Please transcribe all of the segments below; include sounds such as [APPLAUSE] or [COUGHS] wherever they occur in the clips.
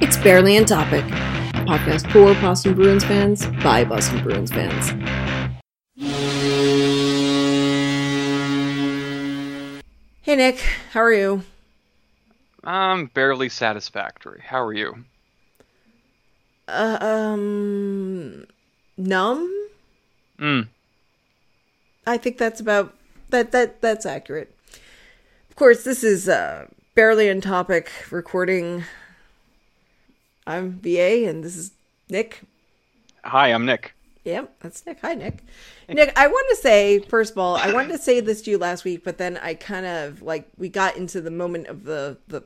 It's Barely on Topic, a podcast for Boston Bruins fans by Boston Bruins fans. Hey Nick, how are you? I'm barely satisfactory. How are you? Uh, um, numb. Mm. I think that's about that. That that's accurate. Of course, this is uh, barely on topic recording. I'm VA, and this is Nick. Hi, I'm Nick. Yep, that's Nick. Hi, Nick. Nick, I want to say, first of all, I wanted to say this to you last week, but then I kind of like we got into the moment of the the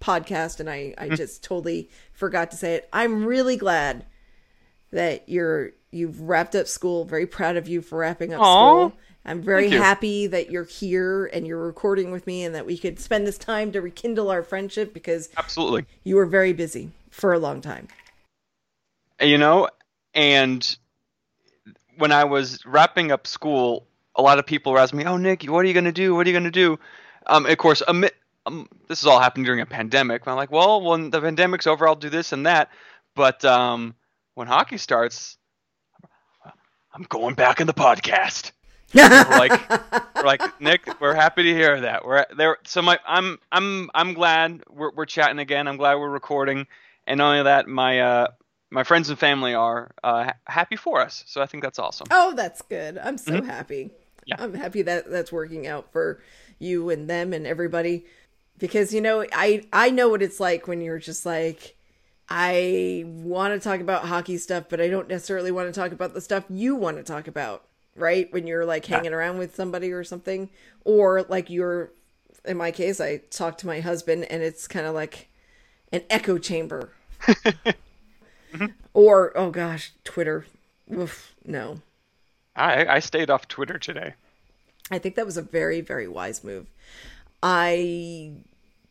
podcast, and I I mm-hmm. just totally forgot to say it. I'm really glad that you're you've wrapped up school. Very proud of you for wrapping up Aw, school. I'm very happy that you're here and you're recording with me, and that we could spend this time to rekindle our friendship because Absolutely. you were very busy for a long time. You know, and when I was wrapping up school, a lot of people were asking me, "Oh, Nick, what are you going to do? What are you going to do?" Um, of course, ami- um, this is all happening during a pandemic. I'm like, "Well, when the pandemic's over, I'll do this and that." But um, when hockey starts, I'm going back in the podcast. [LAUGHS] like like Nick, we're happy to hear that. We're there. So my I'm I'm I'm glad we're we're chatting again. I'm glad we're recording, and not only that, my uh my friends and family are uh happy for us. So I think that's awesome. Oh, that's good. I'm so happy. Mm-hmm. Yeah. I'm happy that that's working out for you and them and everybody because you know, I I know what it's like when you're just like I want to talk about hockey stuff, but I don't necessarily want to talk about the stuff you want to talk about, right? When you're like hanging around with somebody or something or like you're in my case, I talk to my husband and it's kind of like an echo chamber. [LAUGHS] Or oh gosh, Twitter. Oof, no. I I stayed off Twitter today. I think that was a very, very wise move. I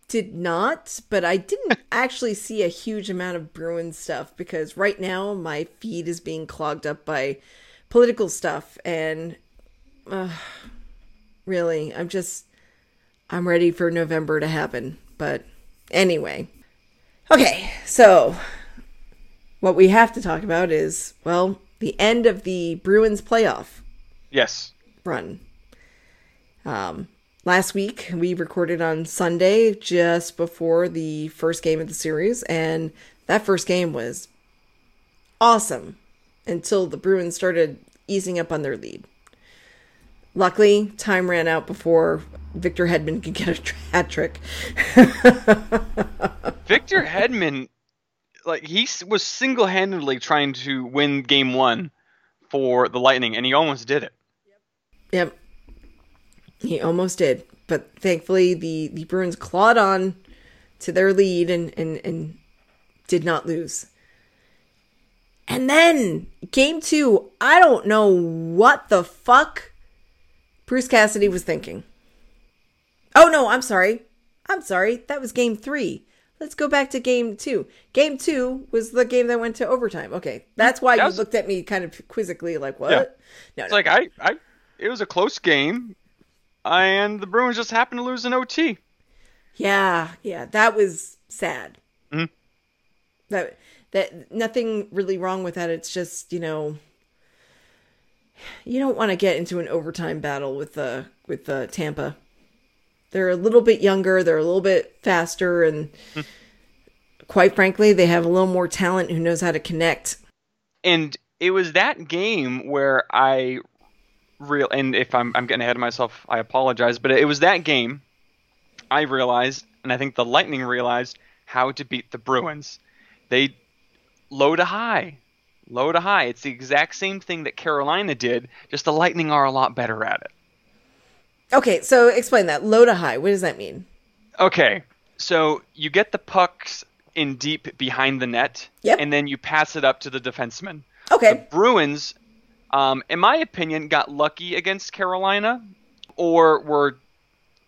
did not, but I didn't [LAUGHS] actually see a huge amount of Bruin stuff because right now my feed is being clogged up by political stuff. And uh, really, I'm just, I'm ready for November to happen. But anyway. Okay, so what we have to talk about is, well, the end of the Bruins playoff Yes. run. Um, last week we recorded on Sunday just before the first game of the series, and that first game was awesome until the Bruins started easing up on their lead. Luckily, time ran out before Victor Hedman could get a hat trick. [LAUGHS] Victor Hedman, like he was single-handedly trying to win Game One for the Lightning, and he almost did it. Yep. He almost did. But thankfully the, the Bruins clawed on to their lead and, and, and did not lose. And then game two, I don't know what the fuck Bruce Cassidy was thinking. Oh no, I'm sorry. I'm sorry. That was game three. Let's go back to game two. Game two was the game that went to overtime. Okay. That's why That you looked at me kind of quizzically like, what? Yeah. No, It's no. like I, I, it was a close game, and the Bruins just happened to lose in OT. Yeah, yeah, that was sad. Mhm. That that nothing really wrong with that. It's just you know, you don't want to get into an overtime battle with uh with uh, Tampa. They're a little bit younger. They're a little bit faster, and quite frankly, they have a little more talent who knows how to connect. And it was that game where I real and if I'm I'm getting ahead of myself, I apologize, but it was that game I realized, and I think the Lightning realized how to beat the Bruins. They low to high. Low to high. It's the exact same thing that Carolina did, just the Lightning are a lot better at it. Okay, so explain that low to high. What does that mean? Okay, so you get the pucks in deep behind the net, Yep. and then you pass it up to the defenseman. Okay, The Bruins, um, in my opinion, got lucky against Carolina, or were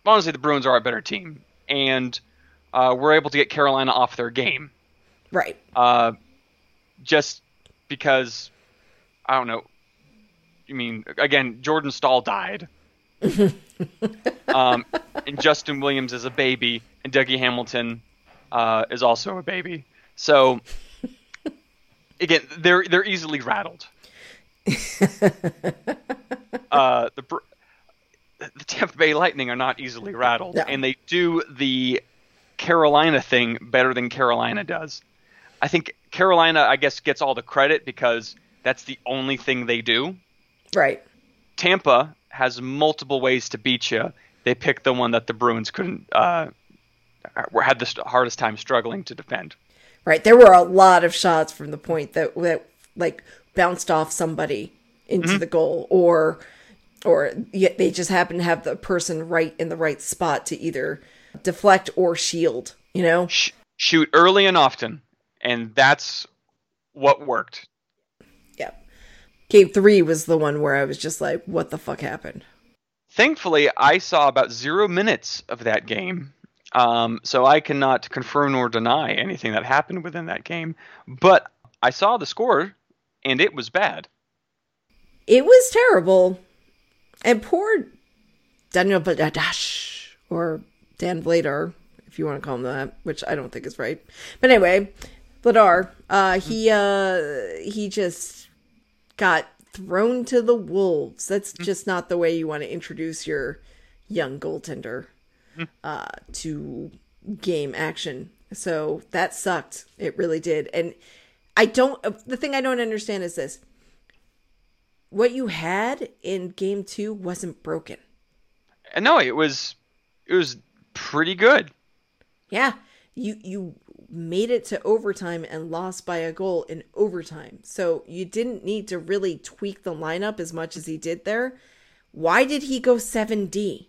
honestly the Bruins are a better team, and uh, were able to get Carolina off their game. right. Uh, just because I don't know. You mean again? Jordan Staal died. [LAUGHS] um, and Justin Williams is a baby, and Dougie Hamilton uh, is also a baby. So again, they're they're easily rattled. [LAUGHS] uh, the the Tampa Bay Lightning are not easily rattled, No. and they do the Carolina thing better than Carolina does. I think Carolina, I guess, gets all the credit because that's the only thing they do. Right. Tampa has multiple ways to beat you. They picked the one that the Bruins couldn't, uh, had the hardest time struggling to defend. Right. There were a lot of shots from the point that that like bounced off somebody into the goal or or yet they just happen to have the person right in the right spot to either deflect or shield, you know? Sh- shoot early and often, and that's what worked. Yep. Game 3 was the one where I was just like what the fuck happened? Thankfully, I saw about zero minutes of that game, um, so I cannot confirm nor deny anything that happened within that game. But I saw the score, and it was bad. It was terrible. And poor Daniel Badash, or Dan Vladar, if you want to call him that, which I don't think is right. But anyway, Vladar, uh, he uh, he just got thrown to the wolves. That's just not the way you want to introduce your young goaltender uh, to game action. So that sucked. It really did. And I don't. The thing I don't understand is this: what you had in game two wasn't broken. And no, it was it was pretty good. Yeah, you you made it to overtime and lost by a goal in overtime. So you didn't need to really tweak the lineup as much as he did there. Why did he go 7D?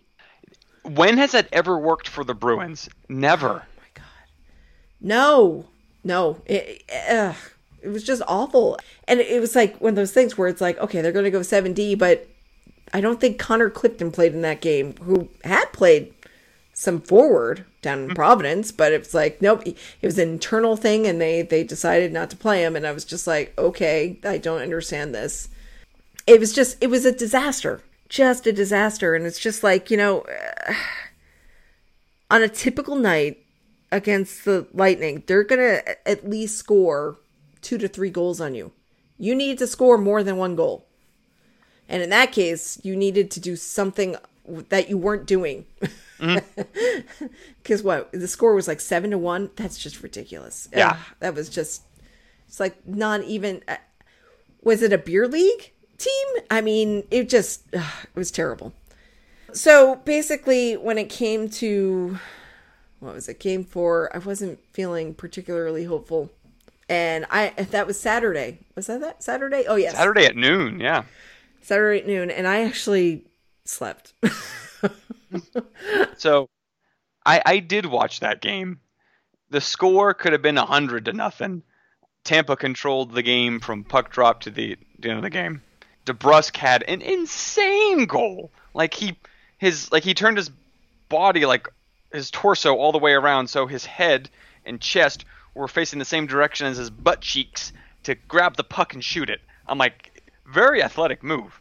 When has that ever worked for the Bruins? Never. Oh my god. No. No. It, ugh. it was just awful. And it was like one of those things where it's like, okay, they're going to go 7D, but I don't think Connor Clifton played in that game, who had played some forward down in mm-hmm. Providence, but it's like, nope, it was an internal thing and they, they decided not to play him. And I was just like, okay, I don't understand this. It was just, it was a disaster, just a disaster. And it's just like, you know, uh, on a typical night against the Lightning, they're going to at least score two to three goals on you. You need to score more than one goal. And in that case, you needed to do something that you weren't doing. [LAUGHS] [LAUGHS] Because what? The score was like seven to one? That's just ridiculous. Yeah. Ugh, that was just, it's like not even, uh, was it a beer league team? I mean, it just, ugh, it was terrible. So basically, when it came to what was it, game four, I wasn't feeling particularly hopeful. And I that was Saturday. Was that that Saturday? Oh yes, Saturday at noon, yeah. Saturday at noon, and I actually slept. [LAUGHS] So I I did watch that game. The score could have been a hundred to nothing. Tampa controlled the game from puck drop to the, the end of the game. DeBrusk had an insane goal. Like he his like he turned his body like his torso all the way around so his head and chest were facing the same direction as his butt cheeks to grab the puck and shoot it. I'm like very athletic move.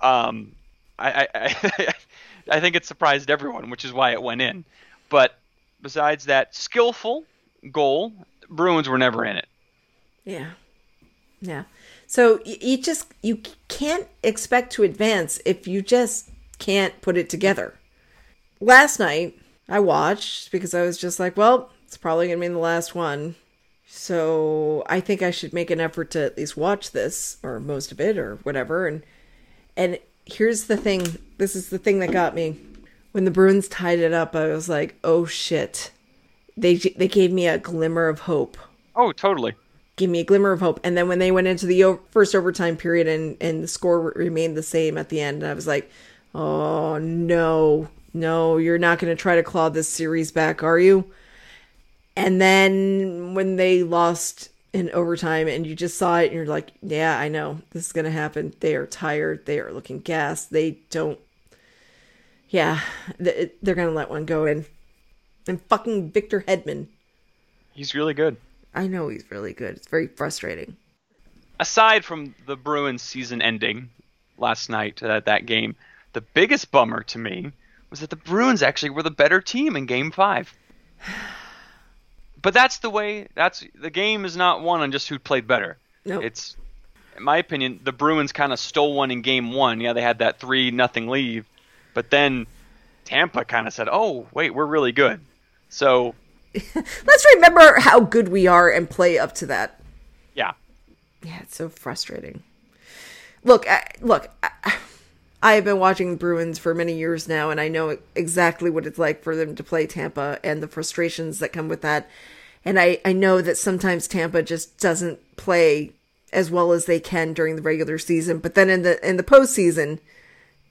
Um I I, I, [LAUGHS] I think it surprised everyone, which is why it went in. But besides that skillful goal, Bruins were never in it. yeah, yeah. So you just you can't expect to advance if you just can't put it together. Last night I watched because I was just like, well, it's probably gonna be the last one. So I think I should make an effort to at least watch this or most of it or whatever. And and here's the thing. This is the thing that got me. When the Bruins tied it up, I was like, oh shit. They they gave me a glimmer of hope. Oh, totally. Give me a glimmer of hope. And then when they went into the first overtime period and and the score re- remained the same at the end, and I was like, oh no, no, you're not going to try to claw this series back, are you? And then when they lost in overtime and you just saw it and you're like, yeah, I know this is going to happen. They are tired. They are looking gassed. They don't, yeah, they're going to let one go in. And fucking Victor Hedman. He's really good. I know he's really good. It's very frustrating. Aside from the Bruins season ending last night at that game, the biggest bummer to me was that the Bruins actually were the better team in game 5. [SIGHS] [SIGHS] [SIGHS] but that's the way. That's the game is not won on just who played better. No, It's, in my opinion, the Bruins kind of stole one in game one. Yeah, they had that three nothing lead, but then Tampa kind of said, "Oh, wait, we're really good." So [LAUGHS] let's remember how good we are and play up to that. yeah, Yeah, it's so frustrating. Look, I, look, I, I have been watching the Bruins for many years now, and I know exactly what it's like for them to play Tampa and the frustrations that come with that. And I, I know that sometimes Tampa just doesn't play as well as they can during the regular season, but then in the in the postseason,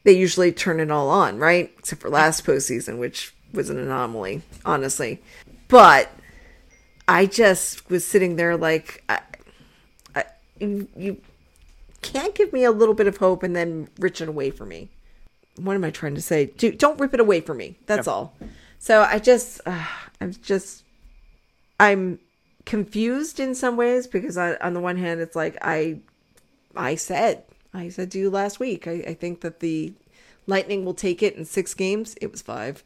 they usually turn it all on, right? Except for last postseason, which was an anomaly, honestly. But I just was sitting there like, I, I, you, you can't give me a little bit of hope and then rip it away from me. What am I trying to say? Do, don't rip it away from me. That's all. So I just, uh, I'm just, I'm confused in some ways because I, on the one hand, it's like I, I said, I said to you last week, I, I think that the Lightning will take it in six games. It was five.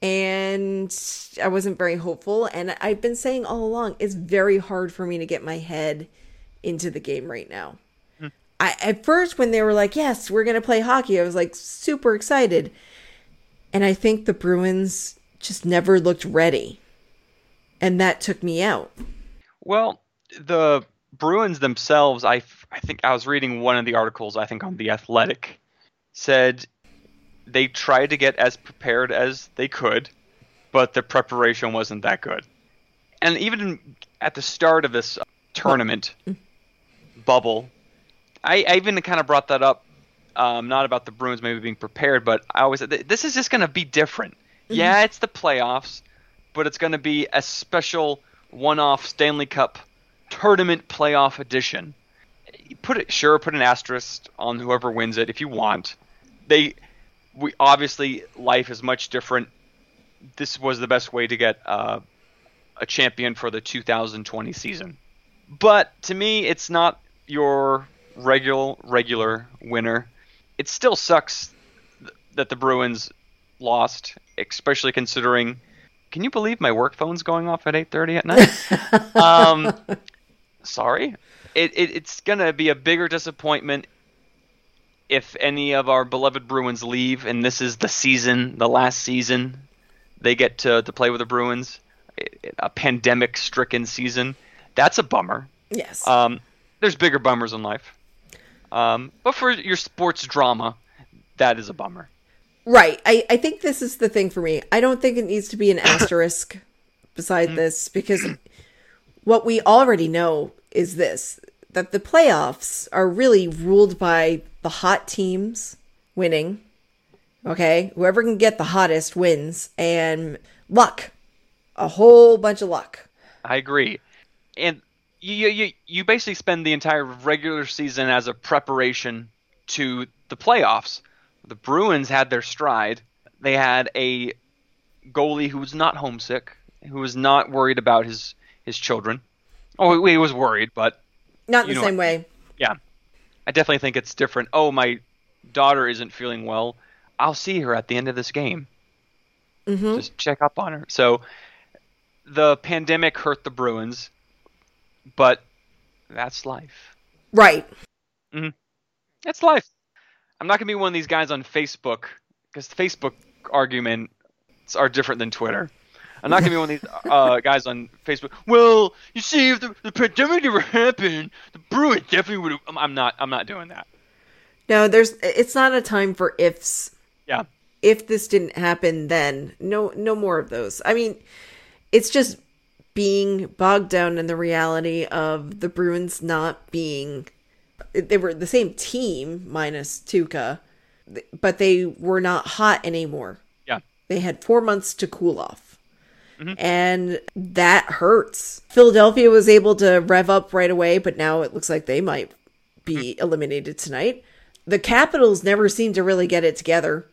And I wasn't very hopeful. And I've been saying all along, it's very hard for me to get my head into the game right now. I, at first, when they were like, yes, we're going to play hockey, I was like super excited. And I think the Bruins just never looked ready. And that took me out. Well, the Bruins themselves, I, I think I was reading one of the articles, I think on The Athletic, said they tried to get as prepared as they could, but the preparation wasn't that good. And even at the start of this tournament mm. bubble, I, I even kind of brought that up, um, not about the Bruins maybe being prepared, but I always said this is just going to be different. Yeah, it's the playoffs, but it's going to be a special one-off Stanley Cup tournament playoff edition. Put it sure, put an asterisk on whoever wins it if you want. They, we obviously life is much different. This was the best way to get uh, a champion for the 2020 season. But to me, it's not your regular regular winner. It still sucks th- that the Bruins lost, especially considering. Can you believe my work phone's going off at 8:30 at night? [LAUGHS] um, sorry. It, it it's gonna be a bigger disappointment if any of our beloved Bruins leave, and this is the season, the last season they get to to play with the Bruins, a pandemic-stricken season. That's a bummer. Yes. Um, there's bigger bummers in life. Um, but for your sports drama, that is a bummer. Right. I, I think this is the thing for me. I don't think it needs to be an [COUGHS] asterisk beside this because what we already know is this that the playoffs are really ruled by the hot teams winning. Okay? Whoever can get the hottest wins and luck. A whole bunch of luck. I agree. And you, you you basically spend the entire regular season as a preparation to the playoffs. The Bruins had their stride. They had a goalie who was not homesick, who was not worried about his his children. Oh, he was worried, but Not the know same way. yeah, I definitely think it's different. Oh, my daughter isn't feeling well. I'll see her at the end of this game. hmm Just check up on her. So the pandemic hurt the Bruins, but that's life. Right. That's life. I'm not gonna be one of these guys on Facebook because Facebook arguments are different than Twitter. I'm not gonna be one of these [LAUGHS] uh, guys on Facebook. Well, you see, if the, the pandemic never happened, the Bruins definitely would I'm not. I'm not doing that. No, there's it's not a time for ifs. Yeah. If this didn't happen then, no no more of those. I mean, it's just being bogged down in the reality of the Bruins not being they were the same team minus Tuukka, but they were not hot anymore. Yeah. They had 4 months to cool off. Mm-hmm. And that hurts. Philadelphia was able to rev up right away, but now it looks like they might be mm-hmm. eliminated tonight. The Capitals never seemed to really get it together.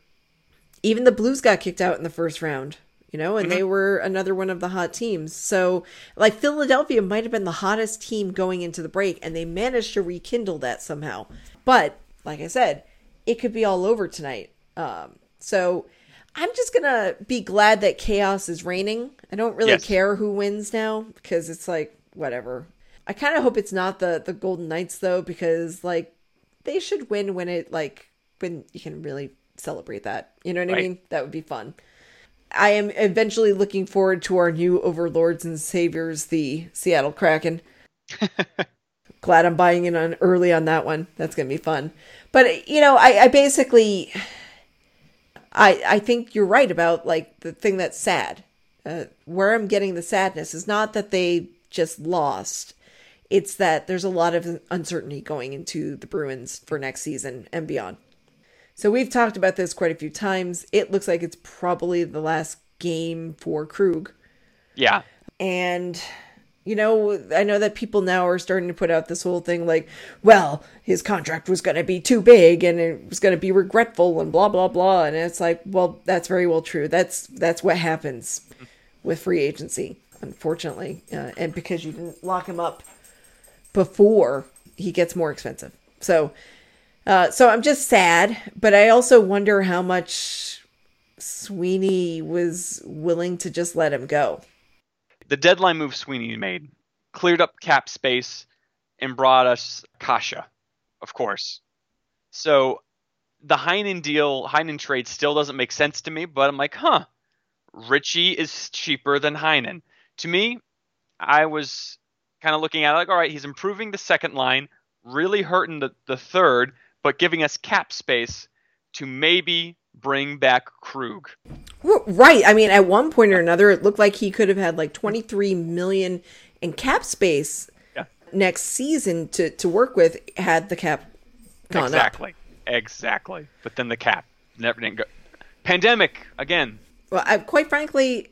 Even the Blues got kicked out in the first round, you know, and they were another one of the hot teams. So, like, Philadelphia might have been the hottest team going into the break, and they managed to rekindle that somehow. But, like I said, it could be all over tonight. Um, so, I'm just gonna be glad that chaos is reigning. I don't really Yes. care who wins now because it's like whatever. I kind of hope it's not the the Golden Knights though because like they should win when it like when you can really celebrate that. You know what I mean? That would be fun. I am eventually looking forward to our new overlords and saviors, the Seattle Kraken. [LAUGHS] Glad I'm buying in on early on that one. That's gonna be fun. But you know, I, I basically I I think you're right about like the thing that's sad. Uh, where I'm getting the sadness is not that they just lost. It's that there's a lot of uncertainty going into the Bruins for next season and beyond. So we've talked about this quite a few times. It looks like it's probably the last game for Krug. Yeah. And you know, I know that people now are starting to put out this whole thing like, well, his contract was going to be too big and it was going to be regretful and blah blah blah and it's like, well, that's very well true. That's that's what happens with free agency, unfortunately. Uh, and because you didn't lock him up before he gets more expensive. So uh, so I'm just sad, but I also wonder how much Sweeney was willing to just let him go. The deadline move Sweeney made cleared up cap space and brought us Kase, of course. So the Heinen deal, Heinen trade still doesn't make sense to me, but I'm like, huh, Ritchie is cheaper than Heinen. To me, I was kind of looking at it like, all right, he's improving the second line, really hurting the, the third, but giving us cap space to maybe bring back Krug. Right. I mean, at one point or another, it looked like he could have had like 23 million in cap space Yeah. next season to, to work with had the cap gone exactly. Exactly. But then the cap never didn't go. Pandemic again. Well, I, quite frankly,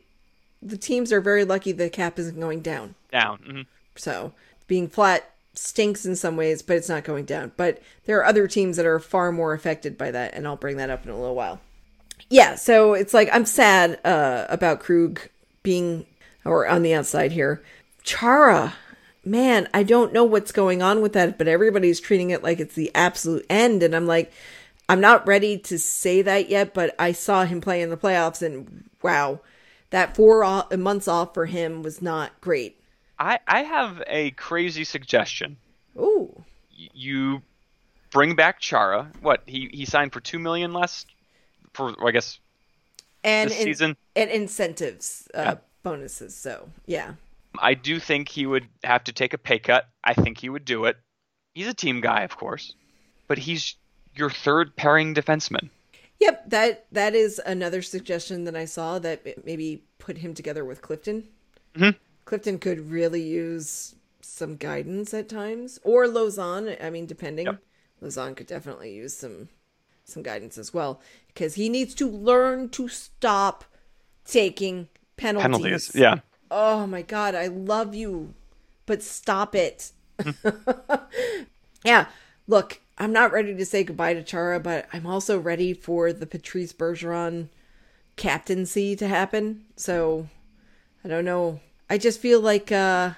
the teams are very lucky the cap isn't going down. down. hmm So being flat stinks in some ways, but it's not going down. But there are other teams that are far more affected by that, and I'll bring that up in a little while. Yeah, so it's like I'm sad uh, about Krug being or on the outside here. Chara, man, I don't know what's going on with that, but everybody's treating it like it's the absolute end, and I'm like, I'm not ready to say that yet, but I saw him play in the playoffs, and wow, that four months off for him was not great. I I have a crazy suggestion. Ooh. You bring back Chara. What he he signed for two million less for I guess and this in- season. and incentives uh, Yeah. bonuses so yeah I do think he would have to take a pay cut. I think he would do it. He's a team guy, of course, but he's your third pairing defenseman. yep that that is another suggestion that i saw that maybe put him together with clifton Mhm. Clifton could really use some guidance at times or lauzon i mean depending Yep. lauzon could definitely use some some guidance as well because he needs to learn to stop taking penalties Penalties. Yeah. oh my god i love you but stop it [LAUGHS] yeah look i'm not ready to say goodbye to chara but i'm also ready for the patrice bergeron captaincy to happen so i don't know i just feel like uh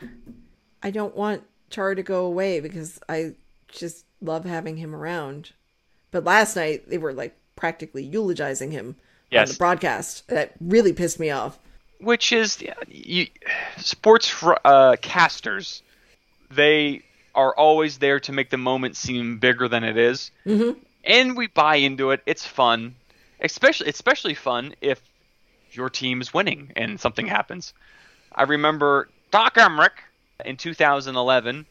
i don't want Char to go away because i just love having him around but last night they were like practically eulogizing him on the broadcast that really pissed me off which is you, sports uh, casters. They are always there to make the moment seem bigger than it is. Mm-hmm. and we buy into it. It's fun, especially especially fun if your team's winning and something happens. I remember Doc Emrick in 2011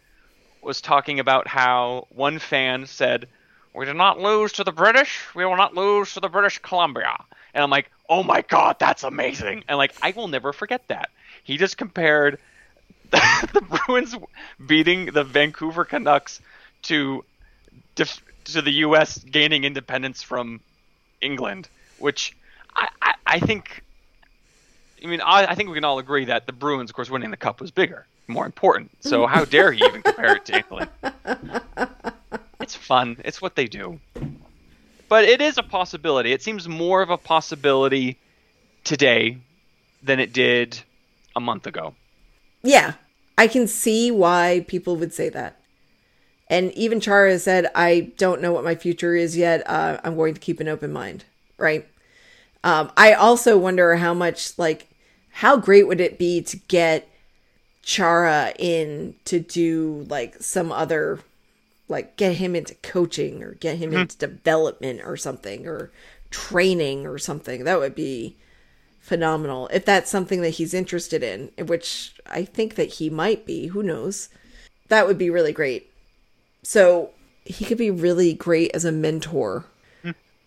was talking about how one fan said, "We did not lose to the British. We will not lose to the British Columbia." And I'm like, "Oh my god, that's amazing!" And like, I will never forget that. He just compared [LAUGHS] the Bruins beating the Vancouver Canucks to def- to the U.S. gaining independence from England, which I, I, I think. I mean, I, I think we can all agree that the Bruins, of course, winning the cup was bigger, more important. So how [LAUGHS] dare he even compare it to England? It's fun. It's what they do. But it is a possibility. It seems more of a possibility today than it did a month ago. Yeah, I can see why people would say that. And even Chara said, I don't know what my future is yet. Uh, I'm going to keep an open mind. Right. Um, I also wonder how much like how great would it be to get Chara in to do like some other like get him into coaching or get him into development or something or training or something. That would be phenomenal if that's something that he's interested in, which I think that he might be. Who knows? That would be really great. So he could be really great as a mentor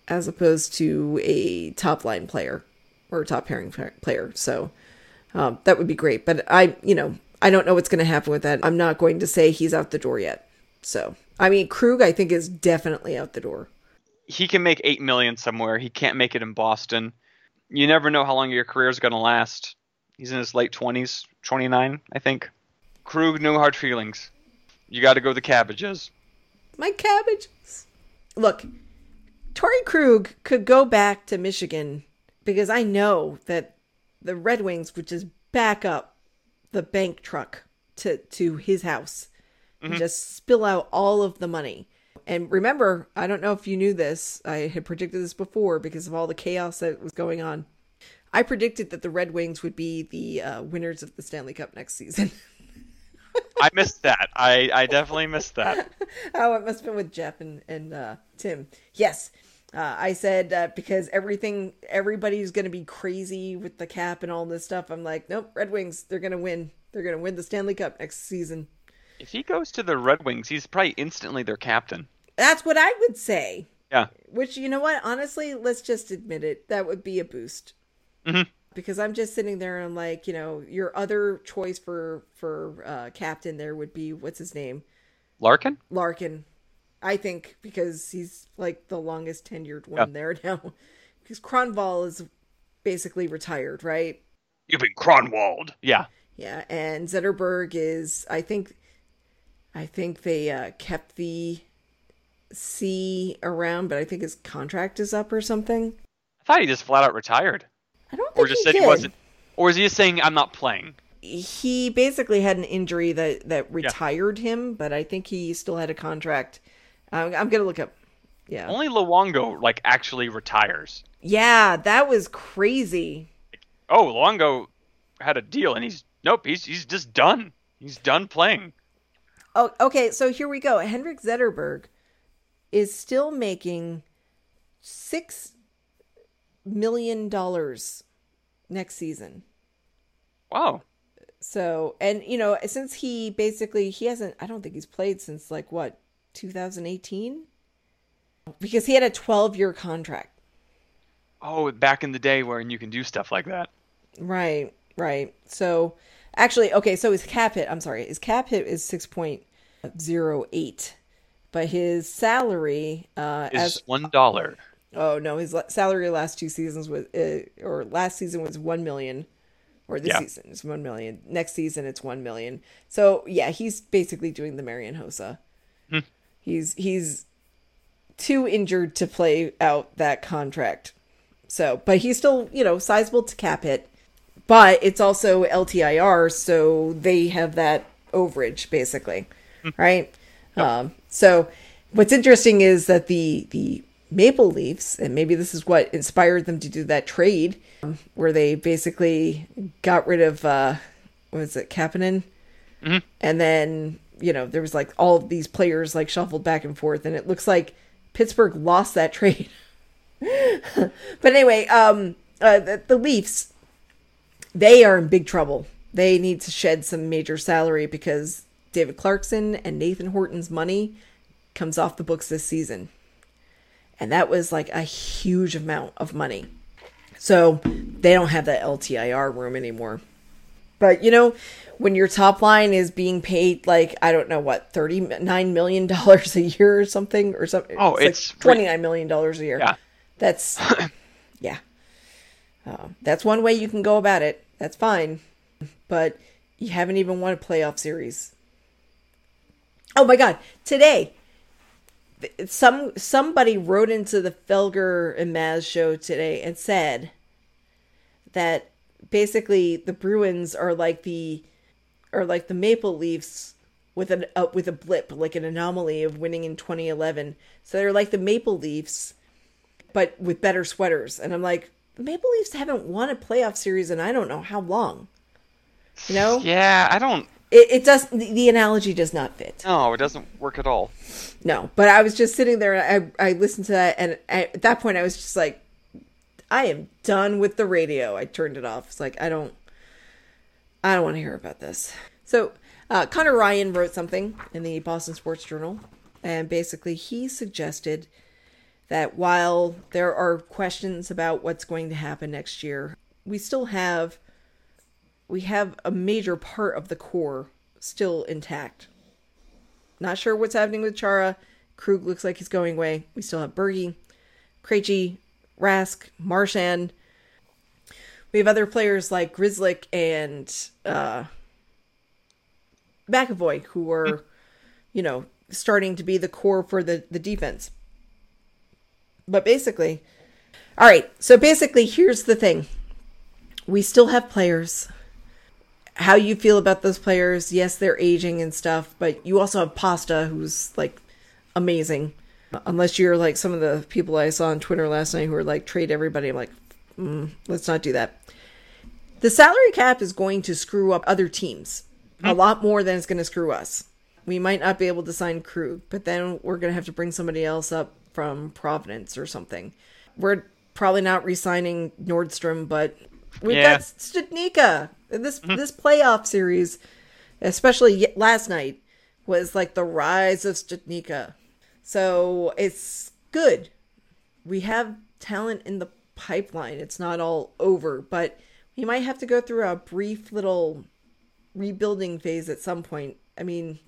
as opposed to a top line player or top pairing player. So um, that would be great. But I, you know, I don't know what's going to happen with that. I'm not going to say he's out the door yet. So, I mean, Krug, I think, is definitely out the door. He can make eight million somewhere. He can't make it in Boston. You never know how long your career is going to last. He's in his late twenties, twenty nine, I think. Krug, no hard feelings. You got to go the cabbages. My cabbages. Look, Torey Krug could go back to Michigan because I know that the Red Wings would just back up the bank truck to to his house and just spill out all of the money. And remember, I don't know if you knew this. I had predicted this before because of all the chaos that was going on. I predicted that the Red Wings would be the uh, winners of the Stanley Cup next season. [LAUGHS] I missed that. I, I definitely missed that. [LAUGHS] oh, it must have been with Jeff and, and uh, Tim. Yes. Uh, I said uh, because everything, everybody's going to be crazy with the cap and all this stuff. I'm like, nope, Red Wings, they're going to win. They're going to win the Stanley Cup next season. If he goes to the Red Wings, he's probably instantly their captain. That's what I would say. Yeah. Which, you know what? Honestly, let's just admit it. That would be a boost. Mm-hmm. Because I'm just sitting there and I'm like, you know, your other choice for for uh, captain there would be what's his name, Larkin? Larkin. I think because he's like the longest tenured one there [LAUGHS] now. Because Kronwall is basically retired, right? You've been Kronwall. Yeah. Yeah, and Zetterberg is I think I think they uh, kept the C around, but I think his contract is up or something. I thought he just flat out retired. I don't think Or just he said did. he wasn't. Or is he just saying, I'm not playing? He basically had an injury that that retired him, but I think he still had a contract. I'm, I'm gonna look up. Yeah, Only Luongo, like, actually retires. yeah, that was crazy. Oh, Luongo had a deal, and he's. Nope, he's, he's just done. He's done playing. Oh, okay. So here we go. Henrik Zetterberg is still making six million dollars next season. Wow. So, and you know, since he basically he hasn't, I don't think he's played since like what 2018, because he had a 12 year contract. Oh, back in the day when you can do stuff like that. Right, right. So, actually, okay. So his cap hit. I'm sorry, his cap hit is 6.08, but his salary, uh, Is as one dollar. oh no, his salary last two seasons was, uh, or last season was one million. Or this Yeah. season is one million. Next season it's one million. So yeah, he's basically doing the Marian Hossa. He's he's too injured to play out that contract. So, but he's still you know sizable to cap hit. But it's also LTIR, so they have that overage basically, right? Um, so what's interesting is that the the Maple Leafs, and maybe this is what inspired them to do that trade, um, where they basically got rid of uh, what was it, Kapanen, and then you know there was like all of these players like shuffled back and forth, and it looks like Pittsburgh lost that [LAUGHS] trade. but anyway, um, uh, the, the Leafs, they are in big trouble. They need to shed some major salary because David Clarkson and Nathan Horton's money comes off the books this season. And that was like a huge amount of money. So they don't have that LTIR room anymore. But you know, when your top line is being paid like I don't know what thirty nine million dollars a year or something or something. Oh, like it's re- twenty nine million dollars a year. Yeah. That's [LAUGHS] yeah. Uh, that's one way you can go about it. That's fine, but you haven't even won a playoff series. Oh my god! Today, some somebody wrote into the Felger and Mazz show today and said that basically the Bruins are like the are like the Maple Leafs with an uh, with a blip, like an anomaly of winning in 2011. So they're like the Maple Leafs, but with better sweaters. And I'm like, the Maple Leafs haven't won a playoff series in I don't know how long. You know? Yeah, I don't. It, it does. The, the analogy does not fit. No, it doesn't work at all. No, but I was just sitting there and I, I listened to that, and at that point I was just like, I am done with the radio. I turned it off. It's like I don't, I don't want to hear about this. So uh, Conor Ryan wrote something in the Boston Sports Journal, and basically he suggested that while there are questions about what's going to happen next year, we still have we have a major part of the core still intact. Not sure what's happening with Chara. Krug looks like he's going away. We still have Bergie, Krejci, Rask, Marchand. We have other players like Grzelcyk and uh, McAvoy who are, you know, starting to be the core for the, the defense. But basically, all right. So basically, here's the thing we still have players how you feel about those players. Yes, they're aging and stuff, but you also have Pasta, who's like amazing. Unless you're like some of the people I saw on Twitter last night who are like trade everybody. I'm like, mm, let's not do that. The salary cap is going to screw up other teams a mm. lot more than it's going to screw us. We might not be able to sign Krug, but then we're going to have to bring somebody else up from Providence or something. We're probably not re-signing Nordstrom, but we've Yeah. got Studnicka. This mm. this playoff series, especially last night, was like the rise of Studnicka. So it's good. We have talent in the pipeline. It's not all over, but we might have to go through a brief little rebuilding phase at some point. I mean,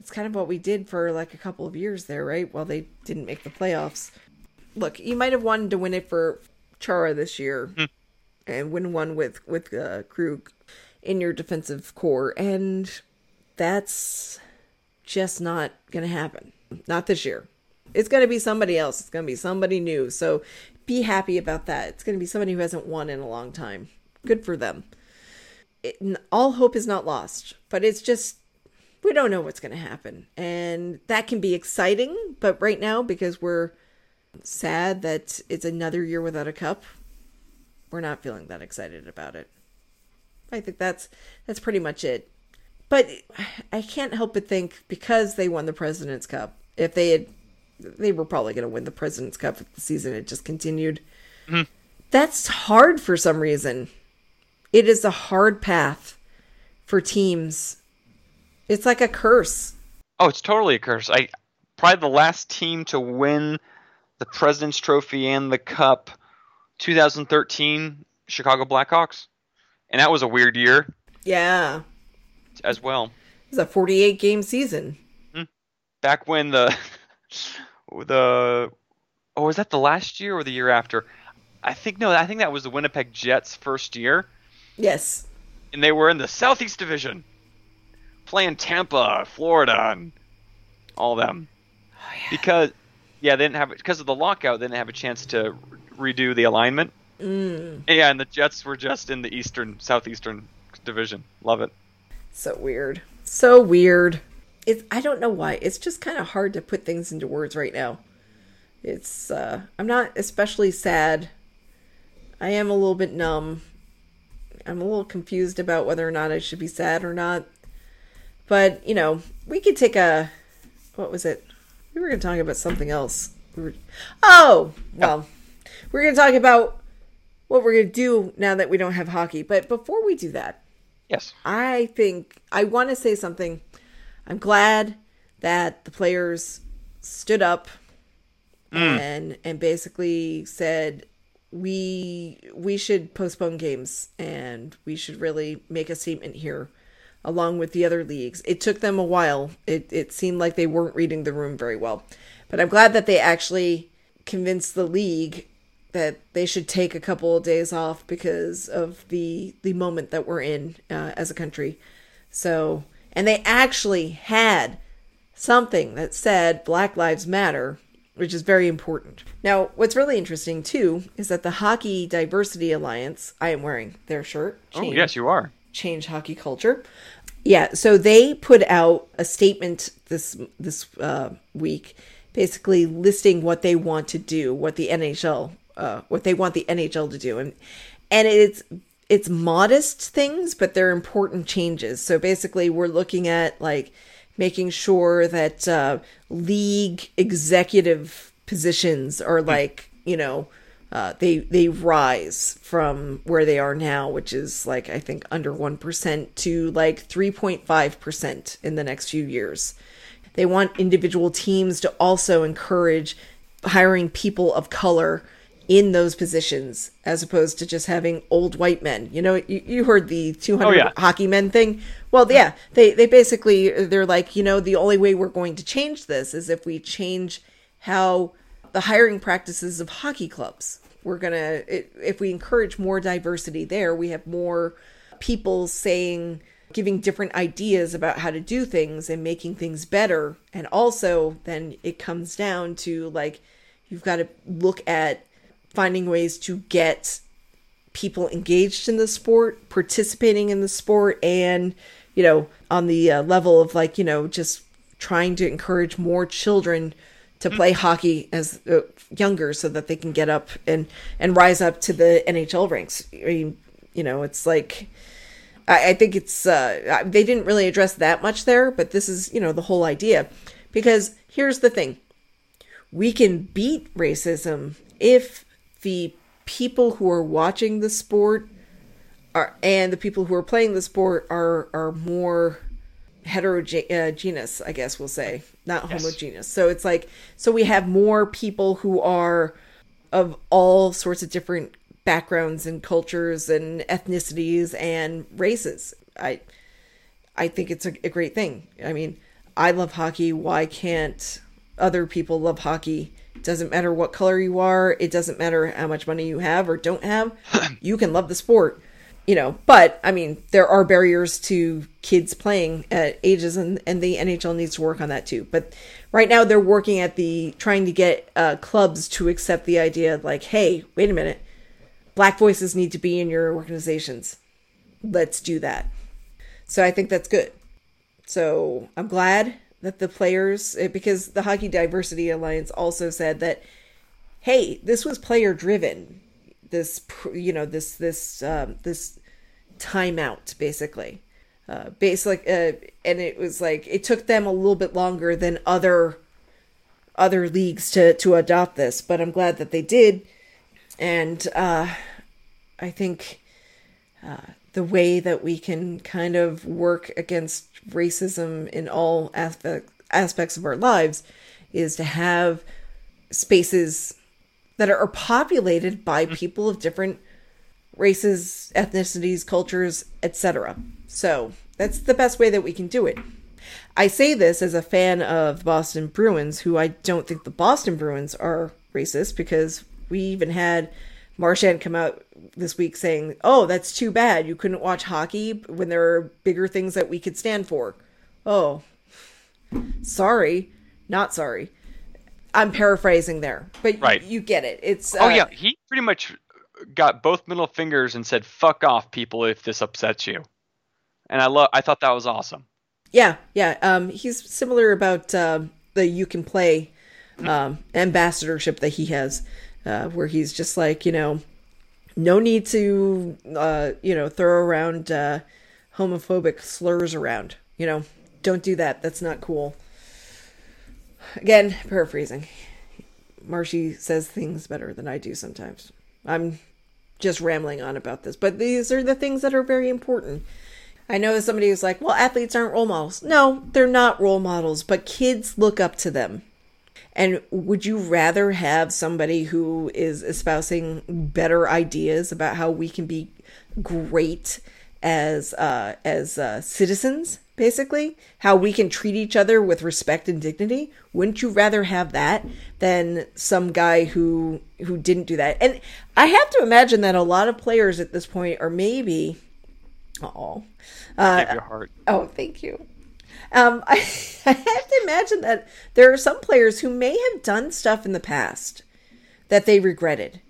it's kind of what we did for like a couple of years there, right? While they didn't make the playoffs. Look, you might have wanted to win it for Chara this year and win one with with uh, Krug in your defensive core, and that's just not going to happen. Not this year. It's going to be somebody else. It's going to be somebody new. So be happy about that. It's going to be somebody who hasn't won in a long time. Good for them. It, all hope is not lost, but it's just we don't know what's going to happen. And that can be exciting, but right now because we're sad that it's another year without a cup, we're not feeling that excited about it. I think that's that's pretty much it. But I can't help but think because they won the President's Cup, if they had they were probably going to win the President's Cup if the season had just continued. Mm-hmm. That's hard for some reason. It is a hard path for teams. It's like a curse. Oh, it's totally a curse. I probably the last team to win the President's Trophy and the Cup, 2013 Chicago Blackhawks, and that was a weird year Yeah. as well. It's a 48 game season. Hmm. Back when the [LAUGHS] the oh was that the last year or the year after? I think no, I think that was the Winnipeg Jets' first year, Yes. and they were in the Southeast Division, playing Tampa, Florida, and all them. Because yeah, they didn't have because of the lockout, they didn't have a chance to redo the alignment. Mm. Yeah, and the Jets were just in the Eastern Southeastern Division. Love it. So weird. So weird. It's I don't know why. It's just kind of hard to put things into words right now. It's uh I'm not especially sad. I am a little bit numb. I'm a little confused about whether or not I should be sad or not. But, you know, we could take a what was it? We were going to talk about something else. We were, oh, well, we're going to talk about what we're going to do now that we don't have hockey. But before we do that, Yes. I think I want to say something. I'm glad that the players stood up and and basically said we we should postpone games and we should really make a statement here along with the other leagues. It took them a while. It it seemed like they weren't reading the room very well. But I'm glad that they actually convinced the league that they should take a couple of days off because of the the moment that we're in uh, as a country. So, and they actually had something that said Black Lives Matter, which is very important. Now, what's really interesting too is that the Hockey Diversity Alliance, I am wearing their shirt. Oh yes, you are. change hockey culture. Yeah, so they put out a statement this this uh, week, basically listing what they want to do, what the NHL uh, what they want the NHL to do, and and it's it's modest things, but they're important changes. So basically, we're looking at like making sure that uh, league executive positions are hmm. like you know uh, they they rise from where they are now, which is like I think under one percent to like three point five percent in the next few years. They want individual teams to also encourage hiring people of color in those positions as opposed to just having old white men. You know, you, you heard the 200 oh, yeah. hockey men thing. Well, yeah, they, they basically, they're like, you know, the only way we're going to change this is if we change how the hiring practices of hockey clubs. We're going to, if we encourage more diversity there, we have more people saying, giving different ideas about how to do things and making things better. And also, then it comes down to like, you've got to look at finding ways to get people engaged in the sport, participating in the sport, and, you know, on the uh, level of like, you know, just trying to encourage more children to mm-hmm. play hockey as uh, younger so that they can get up and and rise up to the NHL ranks. I mean, you know, it's like I, I think it's uh, they didn't really address that much there, but this is you know the whole idea because here's the thing: we can beat racism if the people who are watching the sport are and the people who are playing the sport are are more heterogeneous i guess we'll say not yes. homogeneous. So it's like so we have more people who are of all sorts of different backgrounds and cultures and ethnicities and races. I i think it's a, a great thing. I mean i love hockey. Why can't other people love hockey doesn't matter what color you are. It doesn't matter how much money you have or don't have. [COUGHS] you can love the sport, you know. But I mean, there are barriers to kids playing at ages, and and the NHL needs to work on that too. But right now, they're working at the trying to get uh, clubs to accept the idea, like, hey, wait a minute, black voices need to be in your organizations. Let's do that. So I think that's good. So I'm glad that the players eh, because the Hockey Diversity Alliance also said that hey, this was player driven. This you know this this um, this timeout basically. Uh, basically, uh, and it was like it took them a little bit longer than other other leagues to to adopt this, but I'm glad that they did, and uh, I think uh, the way that we can kind of work against racism in all aspect, aspects of our lives is to have spaces that are populated by mm-hmm. people of different races, ethnicities, cultures, etc. So that's the best way that we can do it. I say this as a fan of Boston Bruins, who I don't think the Boston Bruins are racist because we even had Marchand come out this week saying, "Oh, that's too bad. You couldn't watch hockey when there are bigger things that we could stand for." Oh, sorry, not sorry. I'm paraphrasing there, but right. you, get it. It's oh uh, yeah, he pretty much got both middle fingers and said, "Fuck off, people, if this upsets you." And I love. I thought that was awesome. Yeah, yeah. Um, he's similar about uh, the you can play um, ambassadorship that he has uh, where he's just like, you know, no need to, uh, you know, throw around uh, homophobic slurs around. You know, don't do that. That's not cool. Again, paraphrasing. Marshy says things better than I do sometimes. I'm just rambling on about this, but these are the things that are very important. I know somebody who's like, well, athletes aren't role models. No, they're not role models, but kids look up to them. And would you rather have somebody who is espousing better ideas about how we can be great as uh, as uh, citizens, basically, how we can treat each other with respect and dignity? Wouldn't you rather have that than some guy who who didn't do that? And I have to imagine that a lot of players at this point are maybe, oh, uh, your heart. Oh, thank you. Um, [LAUGHS] I, I have to imagine that there are some players who may have done stuff in the past that they regretted.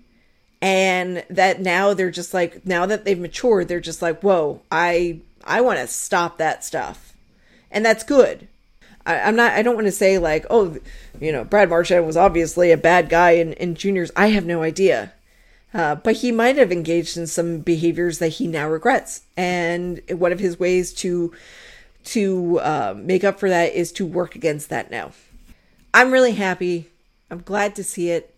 And that now they're just like now that they've matured, they're just like, whoa, I I want to stop that stuff. And that's good. I, am not I don't want to say like, oh, you know, Brad Marchand was obviously a bad guy in, in juniors. I have no idea. Uh, but he might have engaged in some behaviors that he now regrets. And one of his ways to to uh, make up for that is to work against that now. I'm really happy. I'm glad to see it.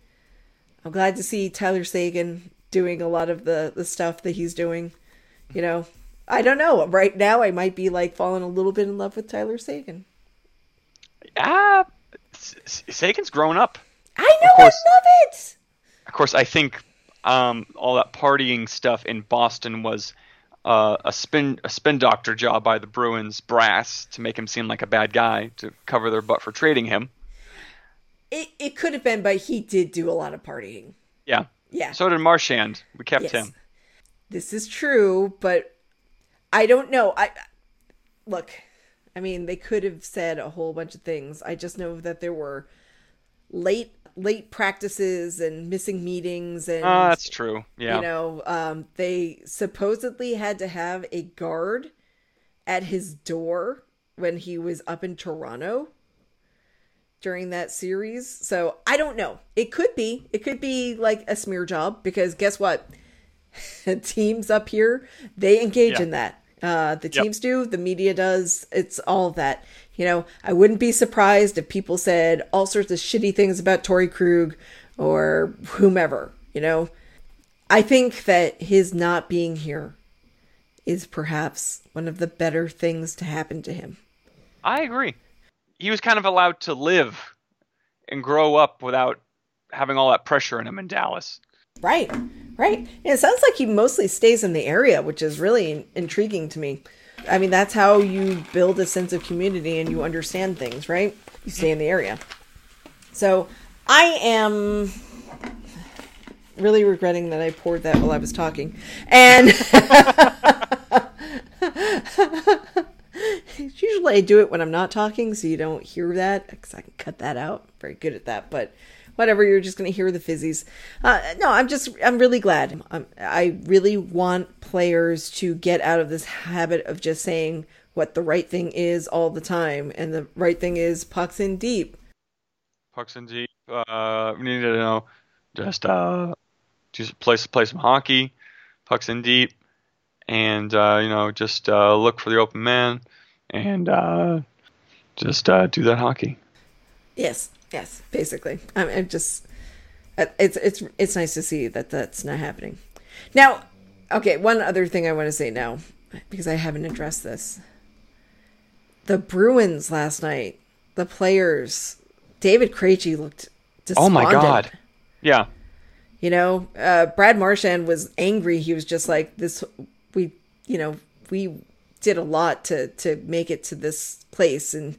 I'm glad to see Tyler Seguin doing a lot of the the stuff that he's doing. You know, I don't know. Right now, I might be like falling a little bit in love with Tyler Seguin. Ah, Seguin's grown up. I know. Course, I love it. Of course, I think um, all that partying stuff in Boston was uh, a spin a spin doctor job by the Bruins brass to make him seem like a bad guy to cover their butt for trading him. It it could have been, but he did do a lot of partying. Yeah. Yeah. So did Marchand. We kept yes. him. This is true, but I don't know. I look. I mean, they could have said a whole bunch of things. I just know that there were late late practices and missing meetings and uh, that's true. yeah. you know um, they supposedly had to have a guard at his door when he was up in toronto during that series. So i don't know. It could be. It could be like a smear job because guess what? [LAUGHS] Teams up here they engage yeah. in that uh, the teams yep. do the media does it's all that you know, I wouldn't be surprised if people said all sorts of shitty things about Torey Krug or whomever, you know. I think that his not being here is perhaps one of the better things to happen to him. I agree. He was kind of allowed to live and grow up without having all that pressure in him in Dallas. Right, right. And it sounds like he mostly stays in the area, which is really intriguing to me. I mean, that's how you build a sense of community and you understand things, right? You stay in the area. So I am really regretting that I poured that while I was talking. And [LAUGHS] usually I do it when I'm not talking, so you don't hear that because I can cut that out. Very good at that, but whatever you're just going to hear the fizzies. Uh, no i'm just i'm really glad. I'm, i really want players to get out of this habit of just saying what the right thing is all the time and the right thing is pucks in deep. Pucks in deep uh we need to you know just uh just play play some hockey pucks in deep and uh you know just uh look for the open man and uh just uh do that hockey. Yes Yes, basically. I mean, just it's it's it's nice to see that that's not happening. Now, okay, one other thing I want to say now because I haven't addressed this. The Bruins last night, the players, David Krejci looked despondent. Oh my god. Yeah. You know, uh, Brad Marchand was angry. He was just like this we, you know, we did a lot to to make it to this place and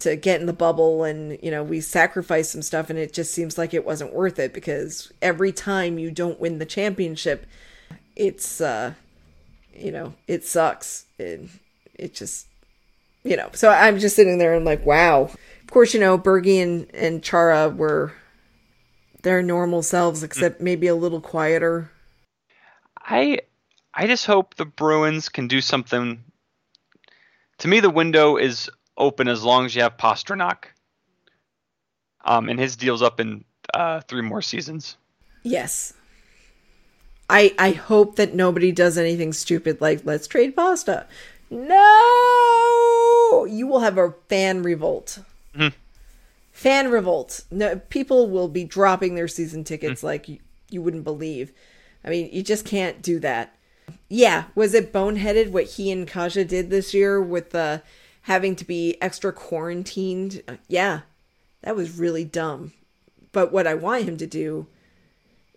to get in the bubble and you know we sacrificed some stuff and it just seems like it wasn't worth it because every time you don't win the championship it's uh you know it sucks and it just you know so i'm just sitting there and like wow. Of course you know bergie and, and chara were their normal selves except maybe a little quieter. I i just hope the bruins can do something. To me the window is open as long as you have Pastrnak. Um, and his deal's up in uh, three more seasons. Yes. I I hope that nobody does anything stupid like let's trade pasta. No, you will have a fan revolt. Mm-hmm. Fan revolt. No, people will be dropping their season tickets mm-hmm. like you, you wouldn't believe. I mean, you just can't do that. Yeah, was it boneheaded what he and Kase did this year with the having to be extra quarantined. Yeah, that was really dumb. But what I want him to do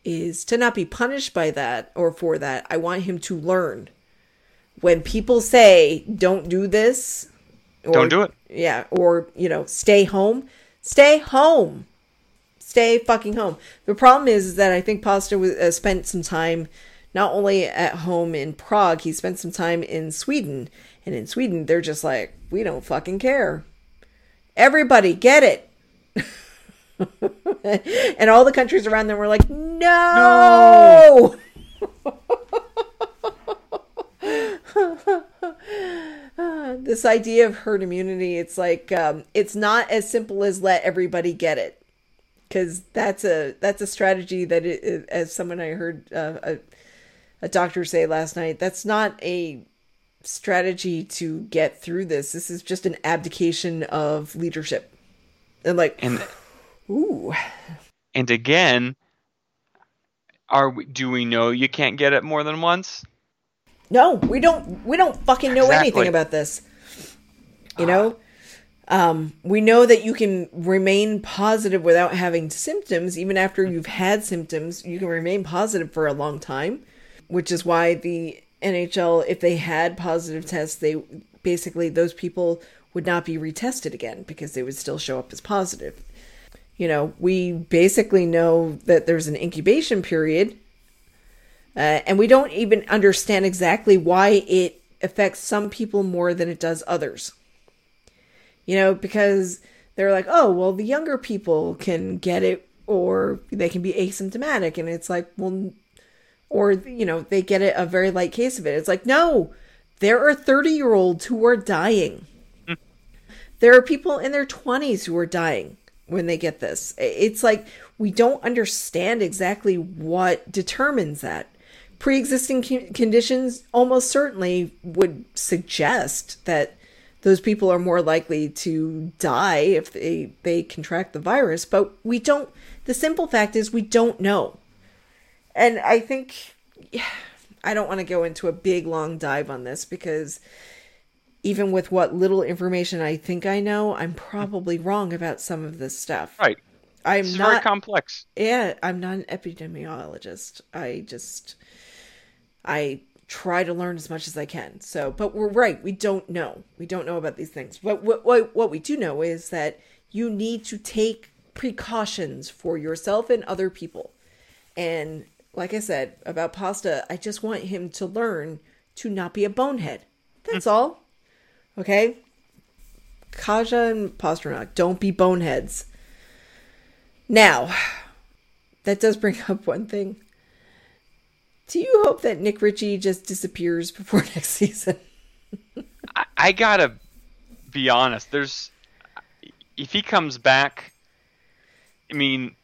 is to not be punished by that or for that. I want him to learn. When people say, don't do this, or, don't do it. Yeah, or, you know, stay home, stay home. Stay fucking home. The problem is, is that I think Pasta was, uh, spent some time not only at home in Prague, he spent some time in Sweden. And in Sweden, they're just like, we don't fucking care. Everybody get it. [LAUGHS] and all the countries around them were like, no. no! [LAUGHS] this idea of herd immunity, it's like, um, it's not as simple as let everybody get it. because that's a that's a strategy that it, as someone I heard uh, a, a doctor say last night, that's not a strategy to get through this. This is just an abdication of leadership. And like, And [SIGHS] ooh, and again, are we, do we know you can't get it more than once? no, we don't we don't fucking know Exactly. anything about this. You know, um, we know that you can remain positive without having symptoms, even after you've had symptoms. You can remain positive for a long time, which is why the NHL, if they had positive tests, they basically those people would not be retested again because they would still show up as positive. You know, we basically know that there's an incubation period, uh, and we don't even understand exactly why it affects some people more than it does others. You know, because they're like, oh, well, the younger people can get it or they can be asymptomatic. And it's like, well, or, you know, they get it a very light case of it. It's like, no, there are 30 year olds who are dying. There are people in their 20s who are dying when they get this. It's like we don't understand exactly what determines that. Pre existing conditions almost certainly would suggest that those people are more likely to die if they, they contract the virus, but we don't. The simple fact is, we don't know. And I think I don't want to go into a big long dive on this because even with what little information I think I know, I'm probably wrong about some of this stuff. Right. I'm It's very not complex. yeah, I'm not an epidemiologist. I just I try to learn as much as I can. So, but we're right, we don't know. We don't know about these things. But what what, what we do know is that you need to take precautions for yourself and other people. And like I said about pasta, I just want him to learn to not be a bonehead. That's all. Okay? Kase and Pastrnak, don't be boneheads. Now, that does bring [LAUGHS] up one thing. Do you hope that Nick Ritchie just disappears before [LAUGHS] next season? I, I gotta be honest. There's if he comes back, I mean,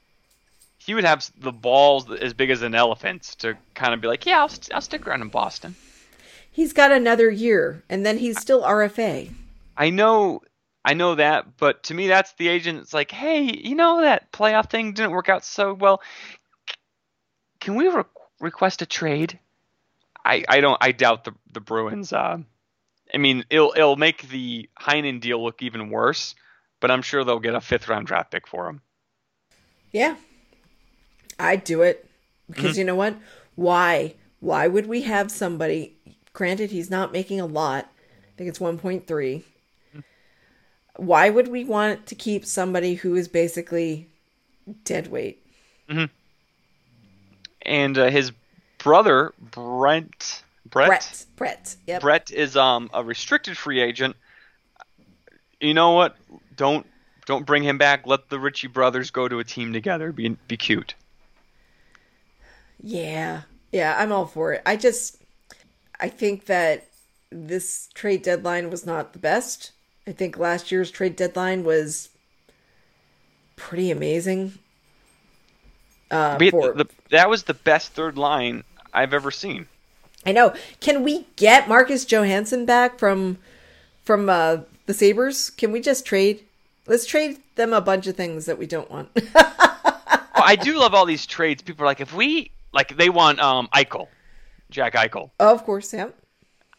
he would have the balls as big as an elephant's to kind of be like, yeah, I'll, st- I'll stick around in Boston. He's got another year, and then he's still RFA. I know, I know that, but to me, that's the agent. It's like, hey, you know that playoff thing didn't work out so well. Can we re- request a trade? I, I don't. I doubt the the Bruins. Uh, I mean, it'll it'll make the Heinen deal look even worse, but I'm sure they'll get a fifth round draft pick for him. Yeah. I'd do it. Because you know what? Why? Why would we have somebody granted he's not making a lot. I think it's 1.3. Why would we want to keep somebody who is basically dead weight? And uh, his brother Brent Brett Brett. Brett. Yep. Brett is um a restricted free agent. You know what? Don't don't bring him back. Let the Ritchie brothers go to a team together. Be be cute. Yeah. Yeah, I'm all for it. I just I think that this trade deadline was not the best. I think last year's trade deadline was pretty amazing. Uh, for, the, that was the best third line I've ever seen. I know. Can we get Marcus Johansson back from from uh, the Sabres? Can we just trade? Let's trade them a bunch of things that we don't want. [LAUGHS] Well, I do love all these trades. People are like, if we like, they want um Eichel, Jack Eichel. of course, yeah.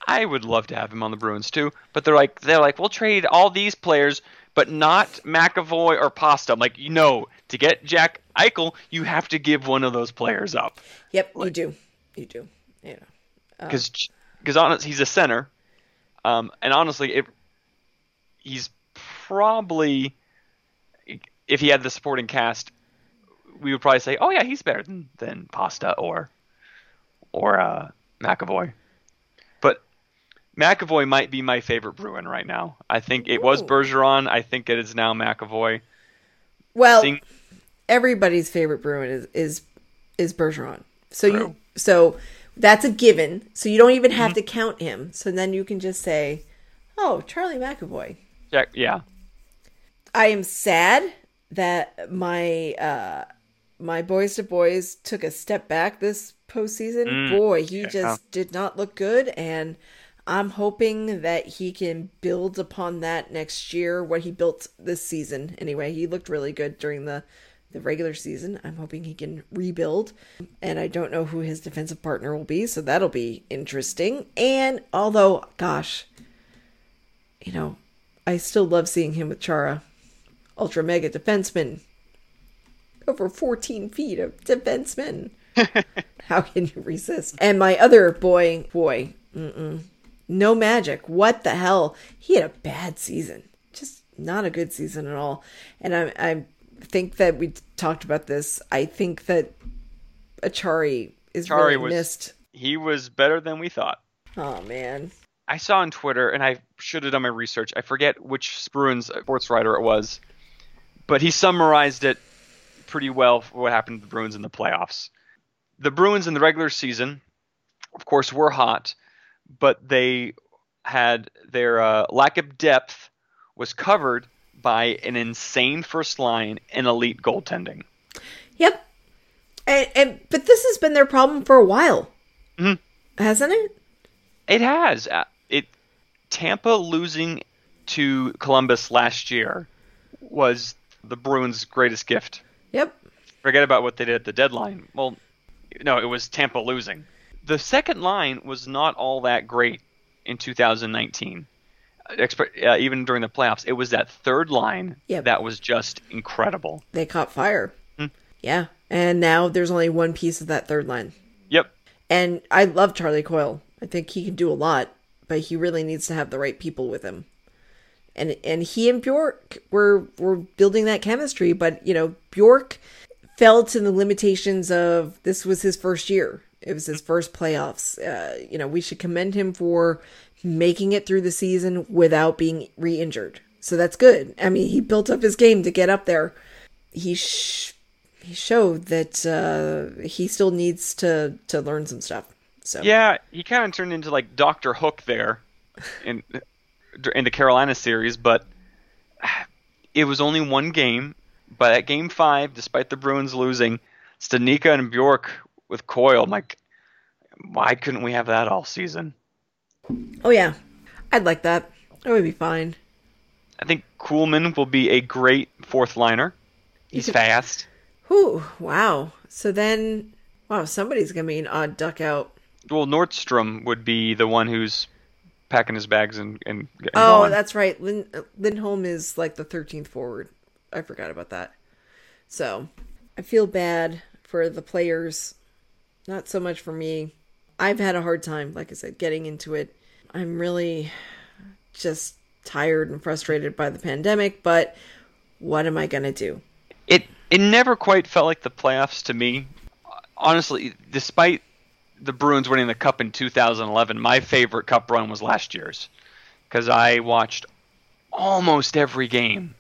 I would love to have him on the Bruins too, but they're like they're like we'll trade all these players, but not McAvoy or Pasta. I'm like, you know, to get Jack Eichel, you have to give one of those players up Yep, you do. You do. You know. because because honest he's a center, um, and honestly, it he's probably if he had the supporting cast, we would probably say, oh yeah, he's better than than Pasta or or uh, McAvoy. But McAvoy might be my favorite Bruin right now. I think it was Bergeron. I think it is now McAvoy. Well, Seeing- everybody's favorite Bruin is is is Bergeron. So True. you so that's a given. So you don't even have to count him. So then you can just say, "Oh, Charlie McAvoy." Jack, yeah, I am sad that my uh my boys to boys took a step back this postseason. Mm, Boy, he yeah. just did not look good and I'm hoping that he can build upon that next year, what he built this season. Anyway, he looked really good during the the regular season. I'm hoping he can rebuild. And I don't know who his defensive partner will be, so that'll be interesting. And although, gosh, you know, I still love seeing him with Chara. Ultra mega defenseman. Over 14 feet of defenseman. [LAUGHS] How can you resist? And my other boy, boy, mm-mm, no magic. What the hell? He had a bad season. Just not a good season at all. And I, I think that we talked about this. I think that Acciari is Acciari really was- missed. He was better than we thought. Oh man. I saw on Twitter, and I should have done my research. I forget which Bruins uh, sports writer it was, but he summarized it pretty well for what happened to the Bruins in the playoffs. The Bruins in the regular season, of course, were hot, but they had their uh, lack of depth was covered by an insane first line and elite goaltending. Yep. And, and but this has been their problem for a while, Mhm. hasn't it? It has. Uh, It Tampa losing to Columbus last year was the Bruins' greatest gift. Yep. Forget about what they did at the deadline. Well, no, it was Tampa losing. The second line was not all that great in 2019. Uh, even during the playoffs, it was that third line Yep. that was just incredible. They caught fire. Hmm. Yeah. And now there's only one piece of that third line. Yep. And I love Charlie Coyle. I think he can do a lot, but he really needs to have the right people with him. And and he and Bjork were were building that chemistry, but you know, Bjork fell to the limitations of this was his first year. It was his first playoffs. Uh, you know, we should commend him for making it through the season without being re-injured. So that's good. I mean, he built up his game to get up there. He sh- he showed that uh, he still needs to to learn some stuff. So Yeah, he kind of turned into like Doctor Hook there in in the Carolina series, but it was only one game. But at Game Five, despite the Bruins losing, Studnicka and Bjork with Coyle, I'm like, why couldn't we have that all season? Oh yeah, I'd like that. That would be fine. I think Kuhlman will be a great fourth liner. He's could- fast. Whew, wow. So then, wow, somebody's gonna be an odd duck out. Well, Nordstrom would be the one who's packing his bags and and, and Oh, going. that's right. Lin- Lindholm is like the thirteenth forward. I forgot about that. So I feel bad for the players. Not so much for me. I've had a hard time, like I said, getting into it. I'm really just tired and frustrated by the pandemic, but what am I gonna do? it it never quite felt like the playoffs to me. Honestly, despite the Bruins winning the cup in 2011, my favorite cup run was last year's because I watched almost every game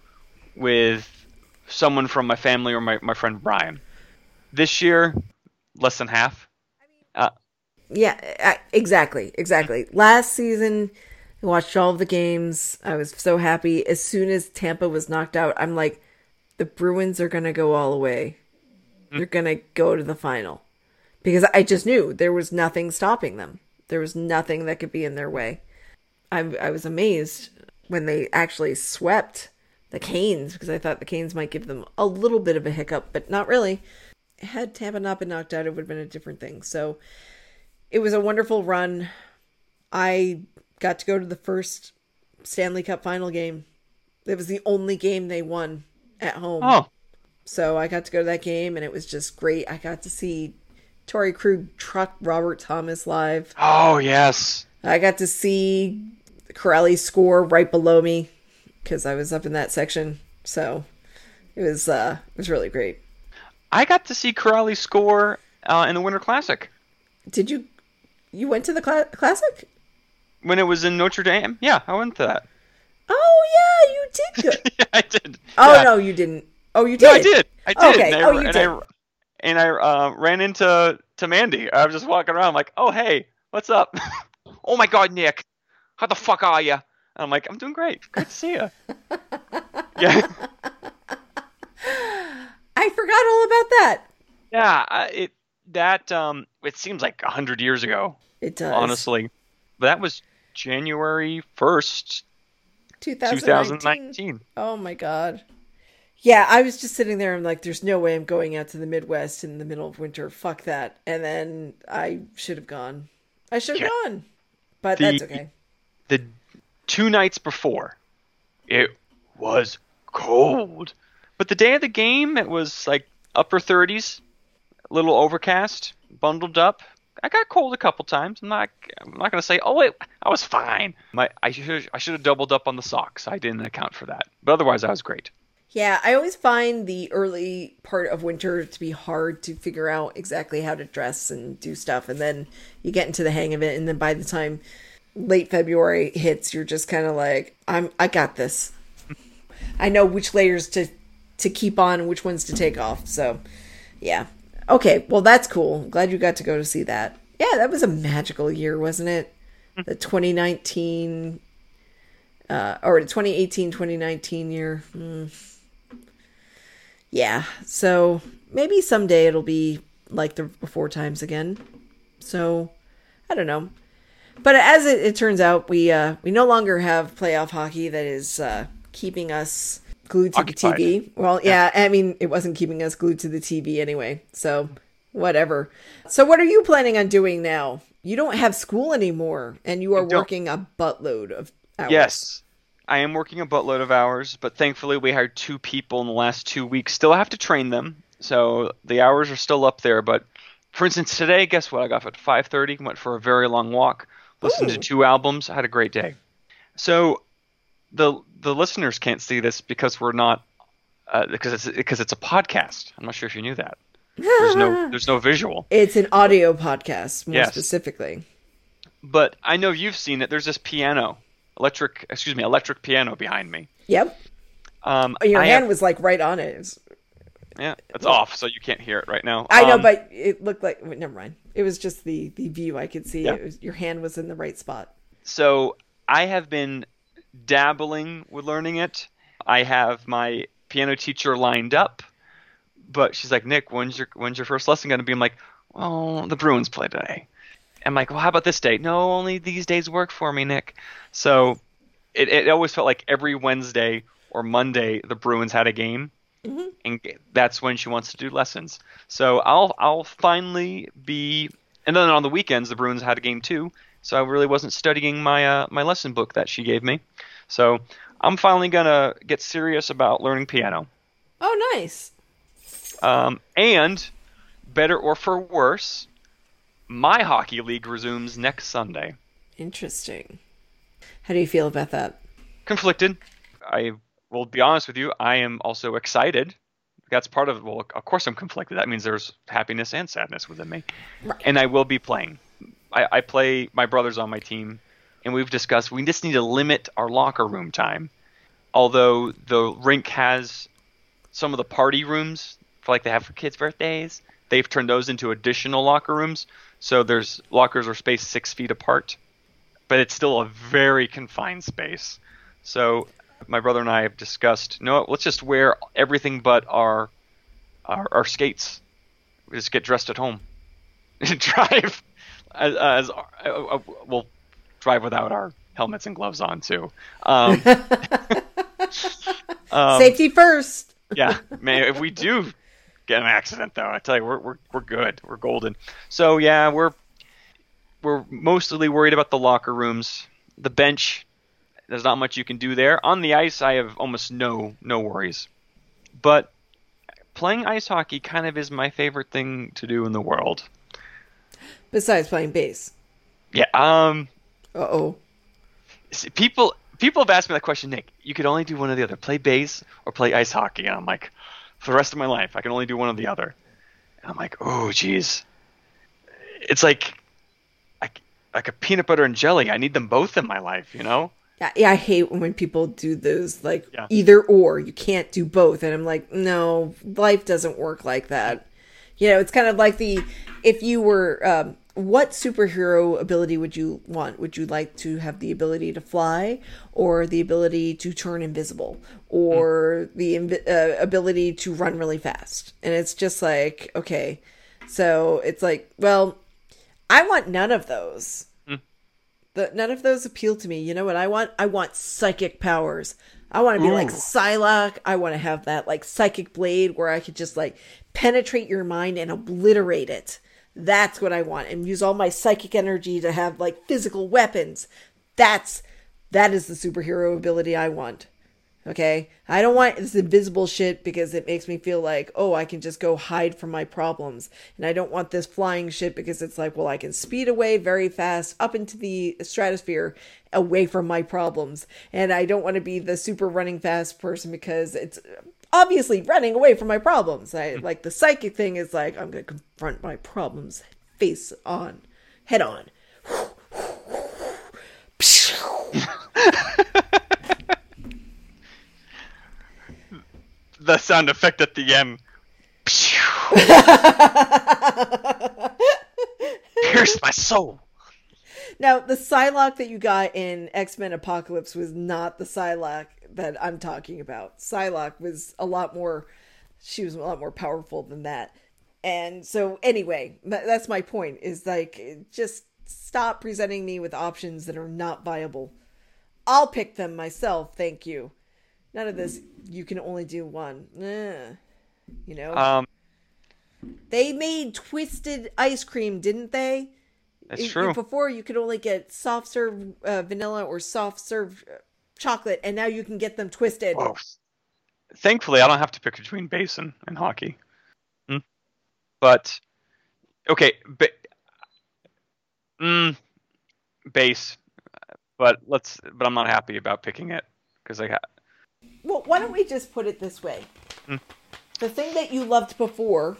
with someone from my family or my, my friend Brian. This year, less than half. Uh, Yeah, exactly, exactly. Last season, I watched all the games. I was so happy. As soon as Tampa was knocked out, I'm like, the Bruins are gonna go all the way. They're gonna go to the final because I just knew there was nothing stopping them. There was nothing that could be in their way. I I was amazed when they actually swept the Canes because I thought the Canes might give them a little bit of a hiccup, but not really. Had Tampa not been knocked out, it would have been a different thing. So it was a wonderful run. I got to go to the first Stanley Cup final game. It was the only game they won at home. oh, So I got to go to that game and it was just great. I got to see Torey Krug truck Robert Thomas live. oh yes. I got to see Kuraly score right below me because I was up in that section. So it was uh it was really great. I got to see Kuraly score uh, in the Winter Classic Did you you went to the cla- classic? when it was in Notre Dame. Yeah, I went to that. Oh yeah, you did [LAUGHS] yeah, I did. Oh Yeah. no, you didn't. Oh, you did. No, I did. I did. Okay. Oh, you did. I, and I uh, ran into to Mandy. I was just walking around, I'm like, "Oh hey, what's up? [LAUGHS] oh my God, Nick, how the fuck are you?" I'm like, "I'm doing great. Good to see you." [LAUGHS] yeah. I forgot all about that. Yeah, it that um it seems like a hundred years ago. It does honestly. But that was January first, 2019. Oh my god. Yeah, I was just sitting there. I'm like, there's no way I'm going out to the Midwest in the middle of winter. Fuck that. And then I should have gone. I should have Yeah. gone. But The- that's okay. The two nights before, it was cold. But the day of the game, it was like upper 30s, a little overcast, bundled up. I got cold a couple times. I'm not. I'm not gonna say, oh, it, I was fine. My, I should. I should have doubled up on the socks. I didn't account for that. But otherwise, I was great. Yeah, I always find the early part of winter to be hard to figure out exactly how to dress and do stuff. And then you get into the hang of it. And then by the time late February hits, you're just kind of like, I'm, I got this. I know which layers to, to keep on and which ones to take off. So yeah. Okay. Well, that's cool. Glad you got to go to see that. Yeah, that was a magical year, wasn't it? The 2019, uh, or 2018, 2019 year. Hmm. Yeah. So maybe someday it'll be like the before times again. So I don't know. But as it, it turns out, we uh, we no longer have playoff hockey that is uh, keeping us glued to Occupied. the TV. Well, yeah, I mean, it wasn't keeping us glued to the TV anyway. So whatever. So what are you planning on doing now? You don't have school anymore, and you are working a buttload of hours. Yes, I am working a buttload of hours, but thankfully we hired two people in the last two weeks. Still have to train them, so the hours are still up there. But for instance, today, guess what? I got up at 5:30, went for a very long walk, listened Ooh. to two albums, had a great day. So the the listeners can't see this because we're not uh, because it's because it's a podcast. I'm not sure if you knew that. There's no [LAUGHS] there's no visual. It's an audio podcast, more Yes. specifically. But I know you've seen it. There's this piano, electric, excuse me, electric piano behind me. Yep. Um, Your I hand have- was like right on it. It was- Yeah, it's off, so you can't hear it right now. I know, Um, but it looked like wait, never mind. It was just the the view I could see. Yeah. It was, your hand was in the right spot. so I have been dabbling with learning it. I have my piano teacher lined up, but she's like, Nick, when's your when's your first lesson going to be? I'm like, oh, the Bruins play today. I'm like, well, how about this day? No, only these days work for me, Nick. So it, it always felt like every Wednesday or Monday the Bruins had a game, and that's when she wants to do lessons. So I'll I'll finally be, and then on the weekends the Bruins had a game too. So I really wasn't studying my uh, my lesson book that she gave me. So I'm finally gonna get serious about learning piano. Oh, nice. Um, and better or for worse, my hockey league resumes next Sunday. Interesting. How do you feel about that? Conflicted. I will be honest with you. I am also excited. That's part of well, of course I'm conflicted. That means there's happiness and sadness within me, Right. and I will be playing. I, I play. My brother's on my team, and we've discussed we just need to limit our locker room time. Although the rink has some of the party rooms for like they have for kids' birthdays, they've turned those into additional locker rooms. So there's lockers are spaced six feet apart, but it's still a very confined space. So my brother and I have discussed, no, let's just wear everything but our our, our skates. We just get dressed at home [LAUGHS] and drive as, as uh, uh, we'll drive without our helmets and gloves on too. Um, [LAUGHS] um, Safety first. yeah, man. If we do get an accident, though, I tell you, we're we're we're good. We're golden. So yeah, we're we're mostly worried about the locker rooms, the bench. There's not much you can do there. On the ice, I have almost no no worries. But playing ice hockey kind of is my favorite thing to do in the world. Besides playing bass. Yeah. Um. Uh oh. people people have asked me that question, Nick. You could only do one or the other, play bass or play ice hockey. And I'm like, for the rest of my life, I can only do one or the other. And I'm like, oh, geez. It's like, like, like a peanut butter and jelly. I need them both in my life, you know? Yeah, yeah, I hate when people do those like Yeah. either or. You can't do both, and I'm like, no, life doesn't work like that. You know, it's kind of like the if you were um, what superhero ability would you want? Would you like to have the ability to fly, or the ability to turn invisible, or the invi- uh, ability to run really fast? And it's just like, okay, So it's like, well, I want none of those. The, none of those appeal to me. You know what I want? I want psychic powers. I want to be like Ooh. Psylocke. I want to have that like psychic blade where I could just like penetrate your mind and obliterate it. That's what I want and use all my psychic energy to have like physical weapons. That's that is the superhero ability I want. Okay? I don't want this invisible shit because it makes me feel like, oh, I can just go hide from my problems. And I don't want this flying shit because it's like, well, I can speed away very fast up into the stratosphere away from my problems. And I don't want to be the super running fast person because it's obviously running away from my problems. I hmm. like the psychic thing is like, I'm going to confront my problems face on, head on. The sound effect at the end. [LAUGHS] Pierce my soul. Now, the Psylocke that you got in X Men Apocalypse was not the Psylocke that I'm talking about. Psylocke was a lot more, she was a lot more powerful than that. And so, anyway, that's my point is like, just stop presenting me with options that are not viable. I'll pick them myself, thank you. None of this, you can only do one. Eh. You know? Um, they made twisted ice cream, didn't they? That's Y- true. Before you could only get soft serve uh, vanilla or soft serve uh, chocolate, and now you can get them twisted. Whoa. Thankfully, I don't have to pick between bass and, hockey. Hmm. But okay, ba- mm, bass. But let's. But I'm not happy about picking it because I got. Well, why don't we just put it this way? Hmm. The thing that you loved before,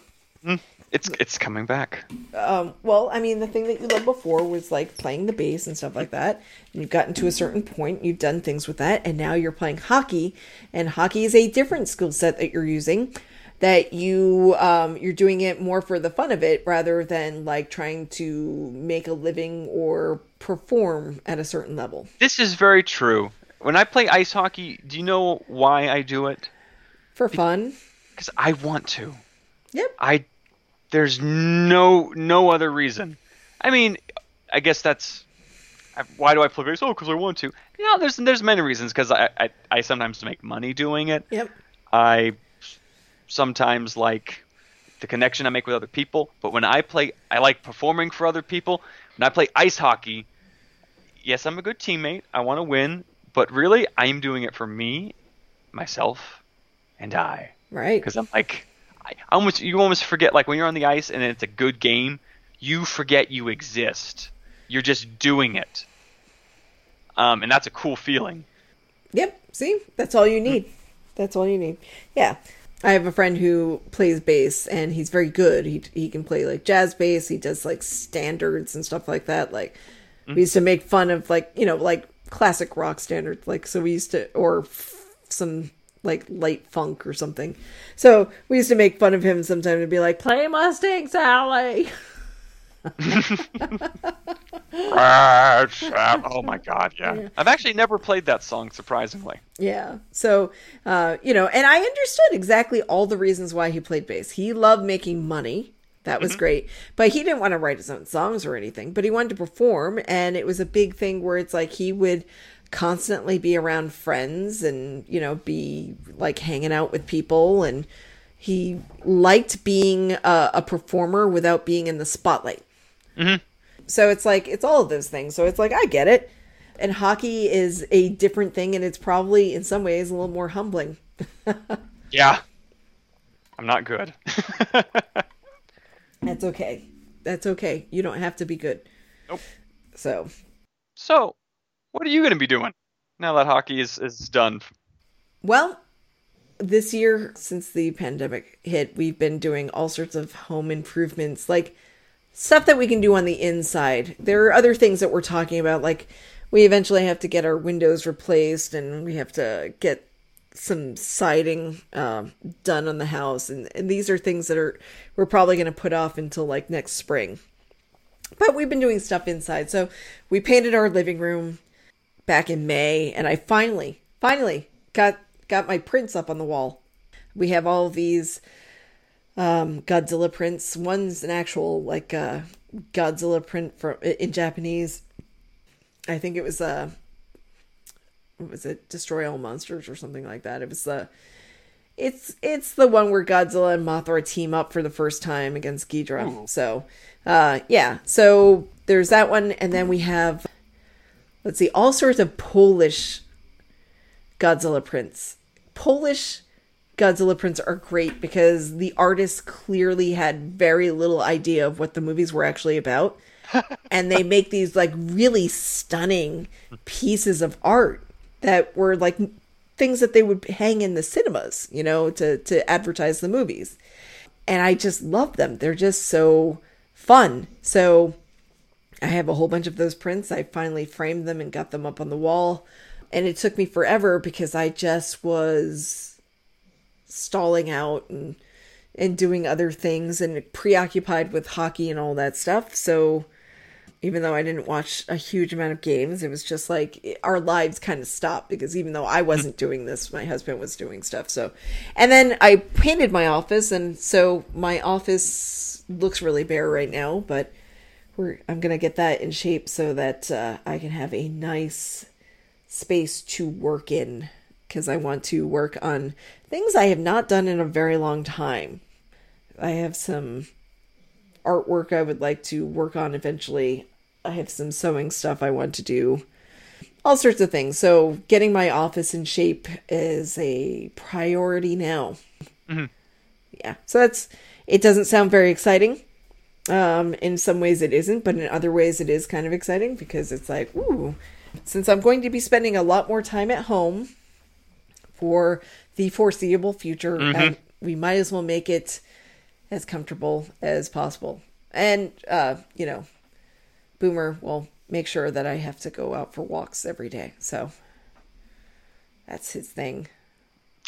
it's it's coming back. um, well, I mean, the thing that you loved before was like playing the bass and stuff like that. And you've gotten to a certain point, you've done things with that, and now you're playing hockey, and hockey is a different skill set that you're using. That you um, you're doing it more for the fun of it rather than like trying to make a living or perform at a certain level. This is very true. When I play ice hockey, do you know why I do it? For fun. Because I want to. Yep. I there's no no other reason. I mean, I guess that's why do I play bass? Oh, because I want to. You know, there's there's many reasons. Because I, I I sometimes make money doing it. Yep. I sometimes like the connection I make with other people. But when I play, I like performing for other people. When I play ice hockey, yes, I'm a good teammate. I want to win. But really, I am doing it for me, myself, and I Right. because I'm like, I almost you almost forget like when you're on the ice and it's a good game, you forget you exist. You're just doing it, um, and that's a cool feeling. Yep. See, that's all you need. That's all you need. Yeah. I have a friend who plays bass and he's very good. He he can play like jazz bass. He does like standards and stuff like that. Like we used to make fun of like you know like classic rock standards. Like so we used to or f- some like light funk or something. So we used to make fun of him sometimes and be like, "Play Mustang Sally." oh my god, yeah. I've actually never played that song, surprisingly. Yeah. So, uh, you know, and I understood exactly all the reasons why he played bass. He loved making money. That was great. But he didn't want to write his own songs or anything, but he wanted to perform. And it was a big thing where it's like he would constantly be around friends and, you know, be like hanging out with people. And he liked being a, a performer without being in the spotlight. Mm-hmm. So it's like, it's all of those things. So it's like, I get it. And hockey is a different thing, and it's probably in some ways a little more humbling. [LAUGHS] Yeah, I'm not good. [LAUGHS] That's okay. That's okay. You don't have to be good. Nope. So, so, what are you going to be doing now that hockey is is done? well, this year, since the pandemic hit, we've been doing all sorts of home improvements, like stuff that we can do on the inside. There are other things that we're talking about, like we eventually have to get our windows replaced and we have to get some siding um, done on the house. And, and these are things that are we're probably going to put off until like next spring. But we've been doing stuff inside. So we painted our living room back in May, and I finally, finally got got my prints up on the wall. We have all these um, Godzilla prints. One's an actual like uh, Godzilla print from in Japanese. I think it was uh, what was it? Destroy all monsters or something like that. It was the. Uh, it's it's the one where Godzilla and Mothra team up for the first time against Ghidorah. Ooh. So, uh, yeah. So there's that one, and then we have, let's see, all sorts of Polish Godzilla prints. Polish Godzilla prints are great because the artists clearly had very little idea of what the movies were actually about. [LAUGHS] and they make these like really stunning pieces of art that were like things that they would hang in the cinemas, you know, to to advertise the movies. And I just love them. They're just so fun. So I have a whole bunch of those prints. I finally framed them and got them up on the wall. And it took me forever because I just was stalling out and and doing other things and preoccupied with hockey and all that stuff. So even though I didn't watch a huge amount of games, it was just like our lives kind of stopped because even though I wasn't hmm. doing this, my husband was doing stuff. So, and then I painted my office, and so my office looks really bare right now, but we're I'm gonna get that in shape so that uh, I can have a nice space to work in because I want to work on things I have not done in a very long time. I have some artwork I would like to work on eventually. I have some sewing stuff I want to do. All sorts of things. So, getting my office in shape is a priority now. Mm-hmm. Yeah. So, that's it, doesn't sound very exciting. Um, in some ways, it isn't, but in other ways, it is kind of exciting because it's like, ooh, since I'm going to be spending a lot more time at home for the foreseeable future, mm-hmm. we might as well make it as comfortable as possible. And, uh, you know, Boomer will make sure that I have to go out for walks every day. So that's his thing.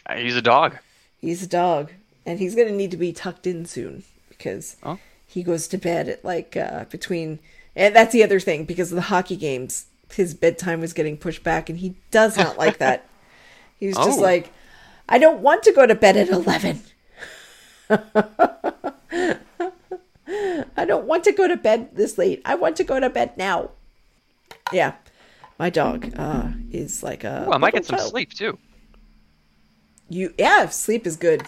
Uh, he's a dog. He's a dog. And he's going to need to be tucked in soon because oh. He goes to bed at like uh, between. And that's the other thing because of the hockey games. His bedtime was getting pushed back, and he does not like that. [LAUGHS] He's just oh. like, I don't want to go to bed at 11. [LAUGHS] I don't want to go to bed this late. I want to go to bed now. Yeah. My dog uh, is like a. Ooh, I might get some child. sleep too. You yeah, sleep is good.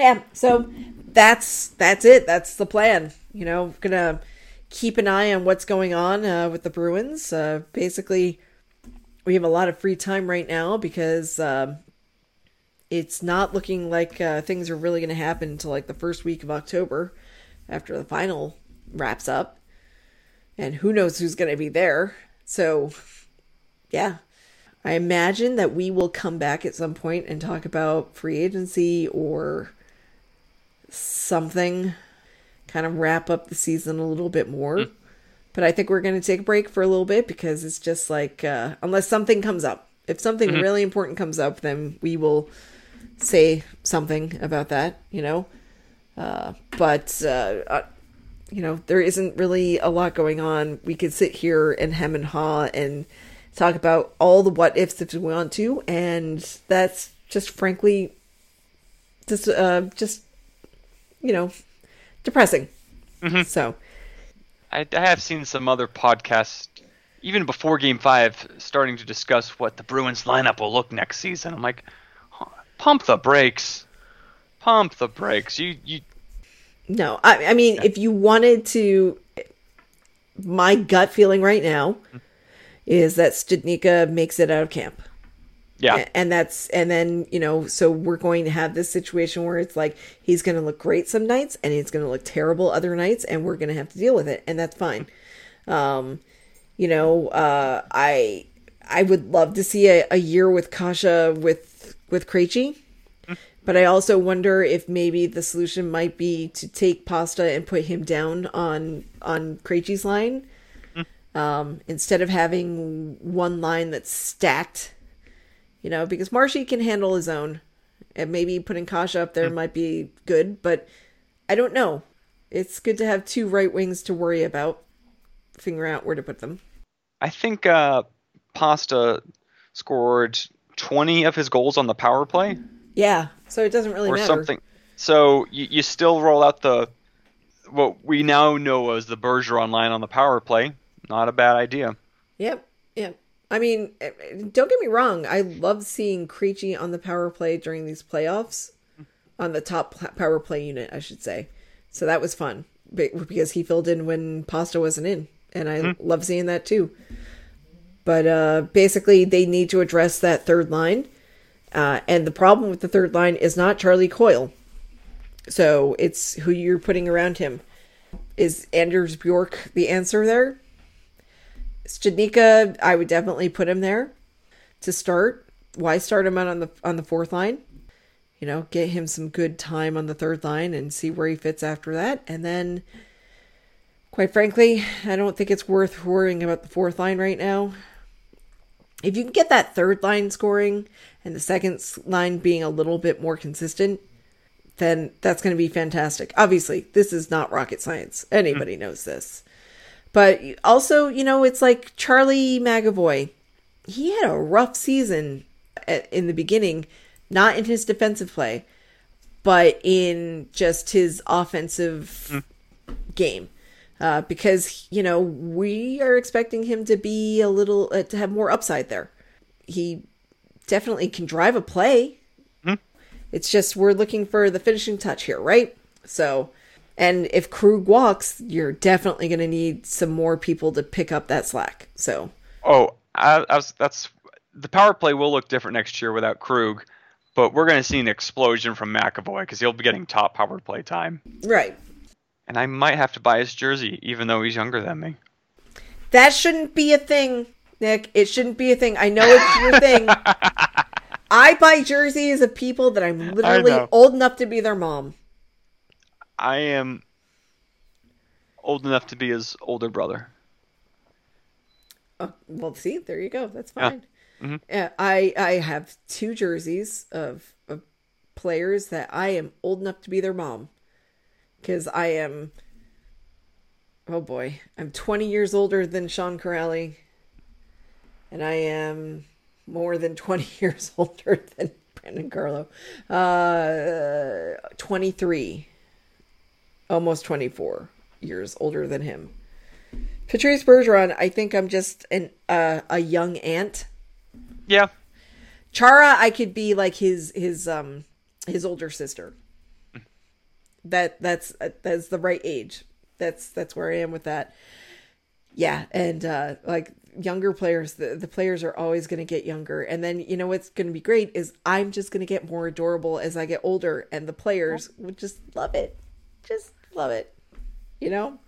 Yeah, so that's that's it. That's the plan. You know, gonna keep an eye on what's going on uh, with the Bruins. Uh, basically, we have a lot of free time right now because um, it's not looking like uh, things are really going to happen until like the first week of October after the final wraps up. And who knows who's going to be there. So, yeah. I imagine that we will come back at some point and talk about free agency or something, kind of wrap up the season a little bit more. Mm. But I think we're going to take a break for a little bit because it's just like, uh, unless something comes up. If something mm-hmm. really important comes up, then we will say something about that, you know. Uh, but uh, uh, you know, there isn't really a lot going on. We could sit here and hem and haw and talk about all the what ifs if we want to, and that's just frankly just uh just you know depressing. Mm-hmm. So I, I have seen some other podcasts even before game five starting to discuss what the Bruins lineup will look next season. I'm like, pump the brakes. Pump the brakes. You you. No, I I mean, if you wanted to, my gut feeling right now is that Studnicka makes it out of camp. Yeah. And that's, and then, you know, so we're going to have this situation where it's like he's going to look great some nights and he's going to look terrible other nights and we're going to have to deal with it. And that's fine. Um, you know, uh, I, I would love to see a, a year with Kase with with Krejci. But I also wonder if maybe the solution might be to take Pasta and put him down on on Krejci's line, um, instead of having one line that's stacked. You know, because Marshy can handle his own, and maybe putting Kase up there might be good. But I don't know. It's good to have two right wings to worry about, figure out where to put them. I think uh, Pasta scored 20 of his goals on the power play. Yeah, so it doesn't really or matter. something So you, you still roll out the what we now know as the Bergeron line on the power play. Not a bad idea. Yep, yep. I mean, eh, don't get me wrong. I love seeing Krejci on the power play during these playoffs, on the top power play unit, I should say. So that was fun because he filled in when Pasta wasn't in, and I love seeing that too. But uh, basically, they need to address that third line, uh, and the problem with the third line is not Charlie Coyle. So it's who you're putting around him. Is Anders Bjork the answer there? Studnicka, I would definitely put him there to start. Why start him out on the on the fourth line? You know, get him some good time on the third line and see where he fits after that. And then, quite frankly, I don't think it's worth worrying about the fourth line right now. If you can get that third line scoring and the second line being a little bit more consistent, then that's going to be fantastic. Obviously, this is not rocket science. Anybody mm. knows this. But also, you know, it's like Charlie McAvoy. He had a rough season in the beginning, not in his defensive play, but in just his offensive game. Uh, because, you know, we are expecting him to be a little, uh, to have more upside there. He definitely can drive a play. It's just we're looking for the finishing touch here, right? So, and if Krug walks, you're definitely going to need some more people to pick up that slack. So, Oh, I, I was, that's the power play will look different next year without Krug, but we're going to see an explosion from McAvoy because he'll be getting top power play time. right. And I might have to buy his jersey, even though he's younger than me. That shouldn't be a thing, Nick. It shouldn't be a thing. I know it's your thing. [LAUGHS] I buy jerseys of people that I'm literally old enough to be their mom. I am old enough to be his older brother. Oh, well, see, there you go. That's Yeah. fine. Mhm. I I have two jerseys of, of players that I am old enough to be their mom, because I am. Oh boy, I'm 20 years older than Sean Kuraly, and I am more than 20 [LAUGHS] years older than Brandon Carlo. Uh, 23, almost 24 years older than him. Patrice Bergeron, I think I'm just an uh, a young aunt. Yeah, Chara, I could be like his his um his older sister. That that's that's the right age. That's that's where I am with that. Yeah, and uh like younger players, the, the players are always going to get younger, and then you know what's going to be great is I'm just going to get more adorable as I get older, and the players would just love it, just love it. You know,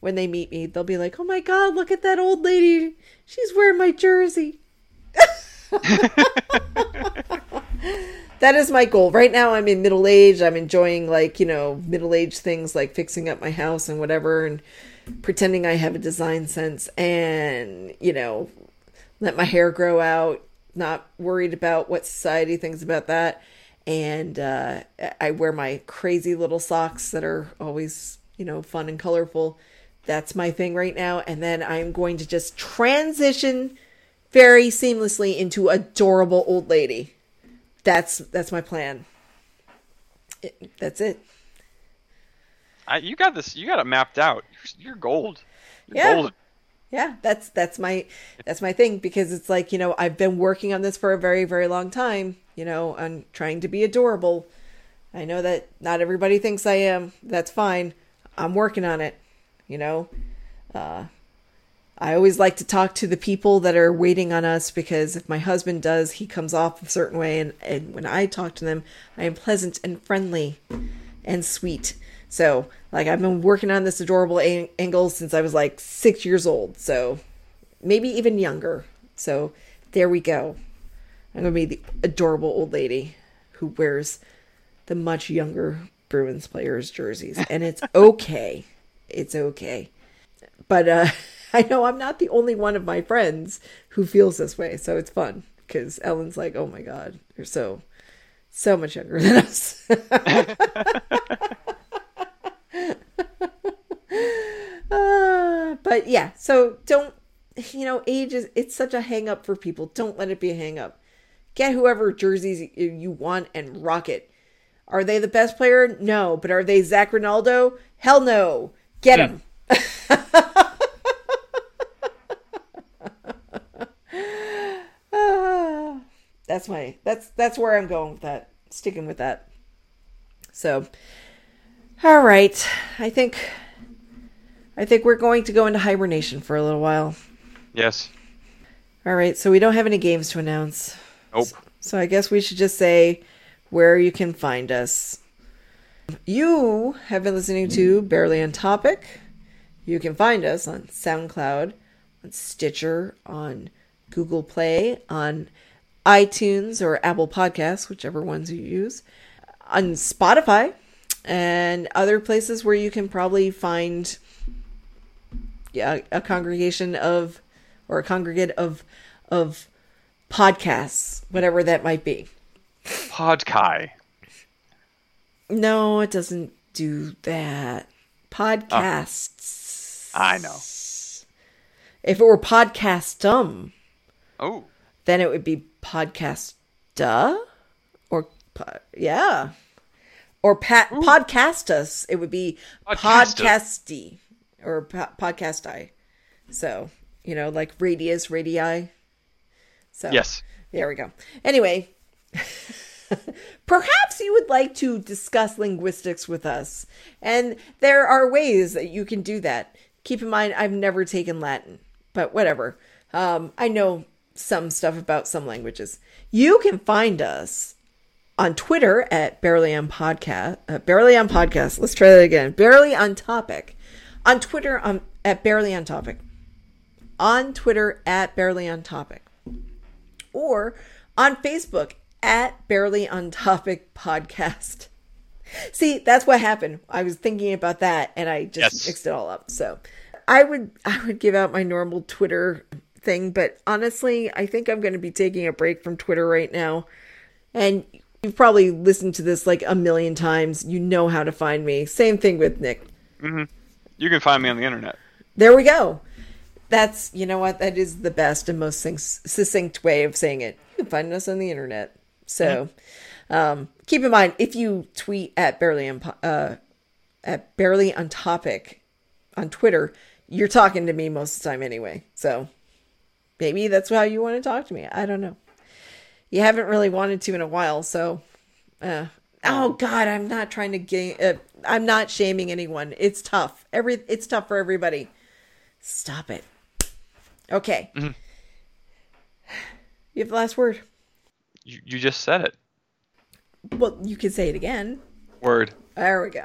when they meet me, they'll be like, "Oh my god, look at that old lady! She's wearing my jersey." [LAUGHS] that is my goal. Right now I'm in middle age. I'm enjoying like, you know, middle age things like fixing up my house and whatever and pretending I have a design sense and, you know, let my hair grow out, not worried about what society thinks about that. And uh I wear my crazy little socks that are always, you know, fun and colorful. That's my thing right now. And then I'm going to just transition very seamlessly into adorable old lady. That's that's my plan. It, that's it. I, you got this. You got it mapped out. You're, you're gold. You're Yeah. golden. Yeah, that's that's my that's my thing because it's like, you know, I've been working on this for a very very long time, you know, I'm trying to be adorable. I know that not everybody thinks I am. That's fine. I'm working on it, you know. Uh I always like to talk to the people that are waiting on us because if my husband does, he comes off a certain way. And, and when I talk to them, I am pleasant and friendly and sweet. So, like, I've been working on this adorable an- angle since I was like six years old. So, maybe even younger. So, there we go. I'm going to be the adorable old lady who wears the much younger Bruins players' jerseys. And it's [LAUGHS] okay. It's okay. But uh, [LAUGHS] I know I'm not the only one of my friends who feels this way, so it's fun because Ellen's like, "Oh my god, you're so, so much younger than us." [LAUGHS] uh, but yeah, so don't, you know, age is it's such a hang up for people. Don't let it be a hang up. Get whoever jerseys you want and rock it. Are they the best player? No. But are they Zach Ronaldo? Hell no. Get him. [LAUGHS] Ah, that's my that's that's where I'm going with that. Sticking with that. So all right. I think I think we're going to go into hibernation for a little while. Yes. All right, so we don't have any games to announce. Nope. So I guess we should just say where you can find us. You have been listening to Barely on Topic. You can find us on SoundCloud, on Stitcher, on Google Play, on iTunes or Apple Podcasts, whichever ones you use, on Spotify, and other places where you can probably find yeah, a congregation of or a congregate of of podcasts, whatever that might be. Podkai. No, it doesn't do that. Podcasts. Oh, I know. If it were podcastum, Oh. then it would be podcast duh or yeah. Or pat podcast us, it would be Podcast podcasty or po- podcasti. So, you know, like radius, radii. So Yes. There we go. Anyway, [LAUGHS] perhaps you would like to discuss linguistics with us. And there are ways that you can do that. Keep in mind, I've never taken Latin, but whatever. Um, I know some stuff about some languages. You can find us on Twitter at Barely on Podcast. Uh, Barely on Podcast. Let's try that again. Barely on Topic. On Twitter um, at Barely on Topic. On Twitter at Barely on Topic or on Facebook at Barely on Topic Podcast. See, that's what happened. I was thinking about that and I just Yes. mixed it all up. So I would I would give out my normal Twitter thing, but honestly, I think I'm going to be taking a break from Twitter right now. And you've probably listened to this like a million times. You know how to find me. Same thing with Nick. Mm-hmm. You can find me on the internet. There we go. That's you know what that is the best and most succinct way of saying it. You can find us on the internet. So um, keep in mind if you tweet at barely on uh, at barely on topic on Twitter, you're talking to me most of the time anyway. So maybe that's how you want to talk to me. I don't know. You haven't really wanted to in a while, so. Uh, oh God, I'm not trying to gain. Uh, I'm not shaming anyone. It's tough. Every it's tough for everybody. Stop it. Okay. Mm-hmm. You have the last word. You, you just said it. Well, you can say it again. Word. There we go.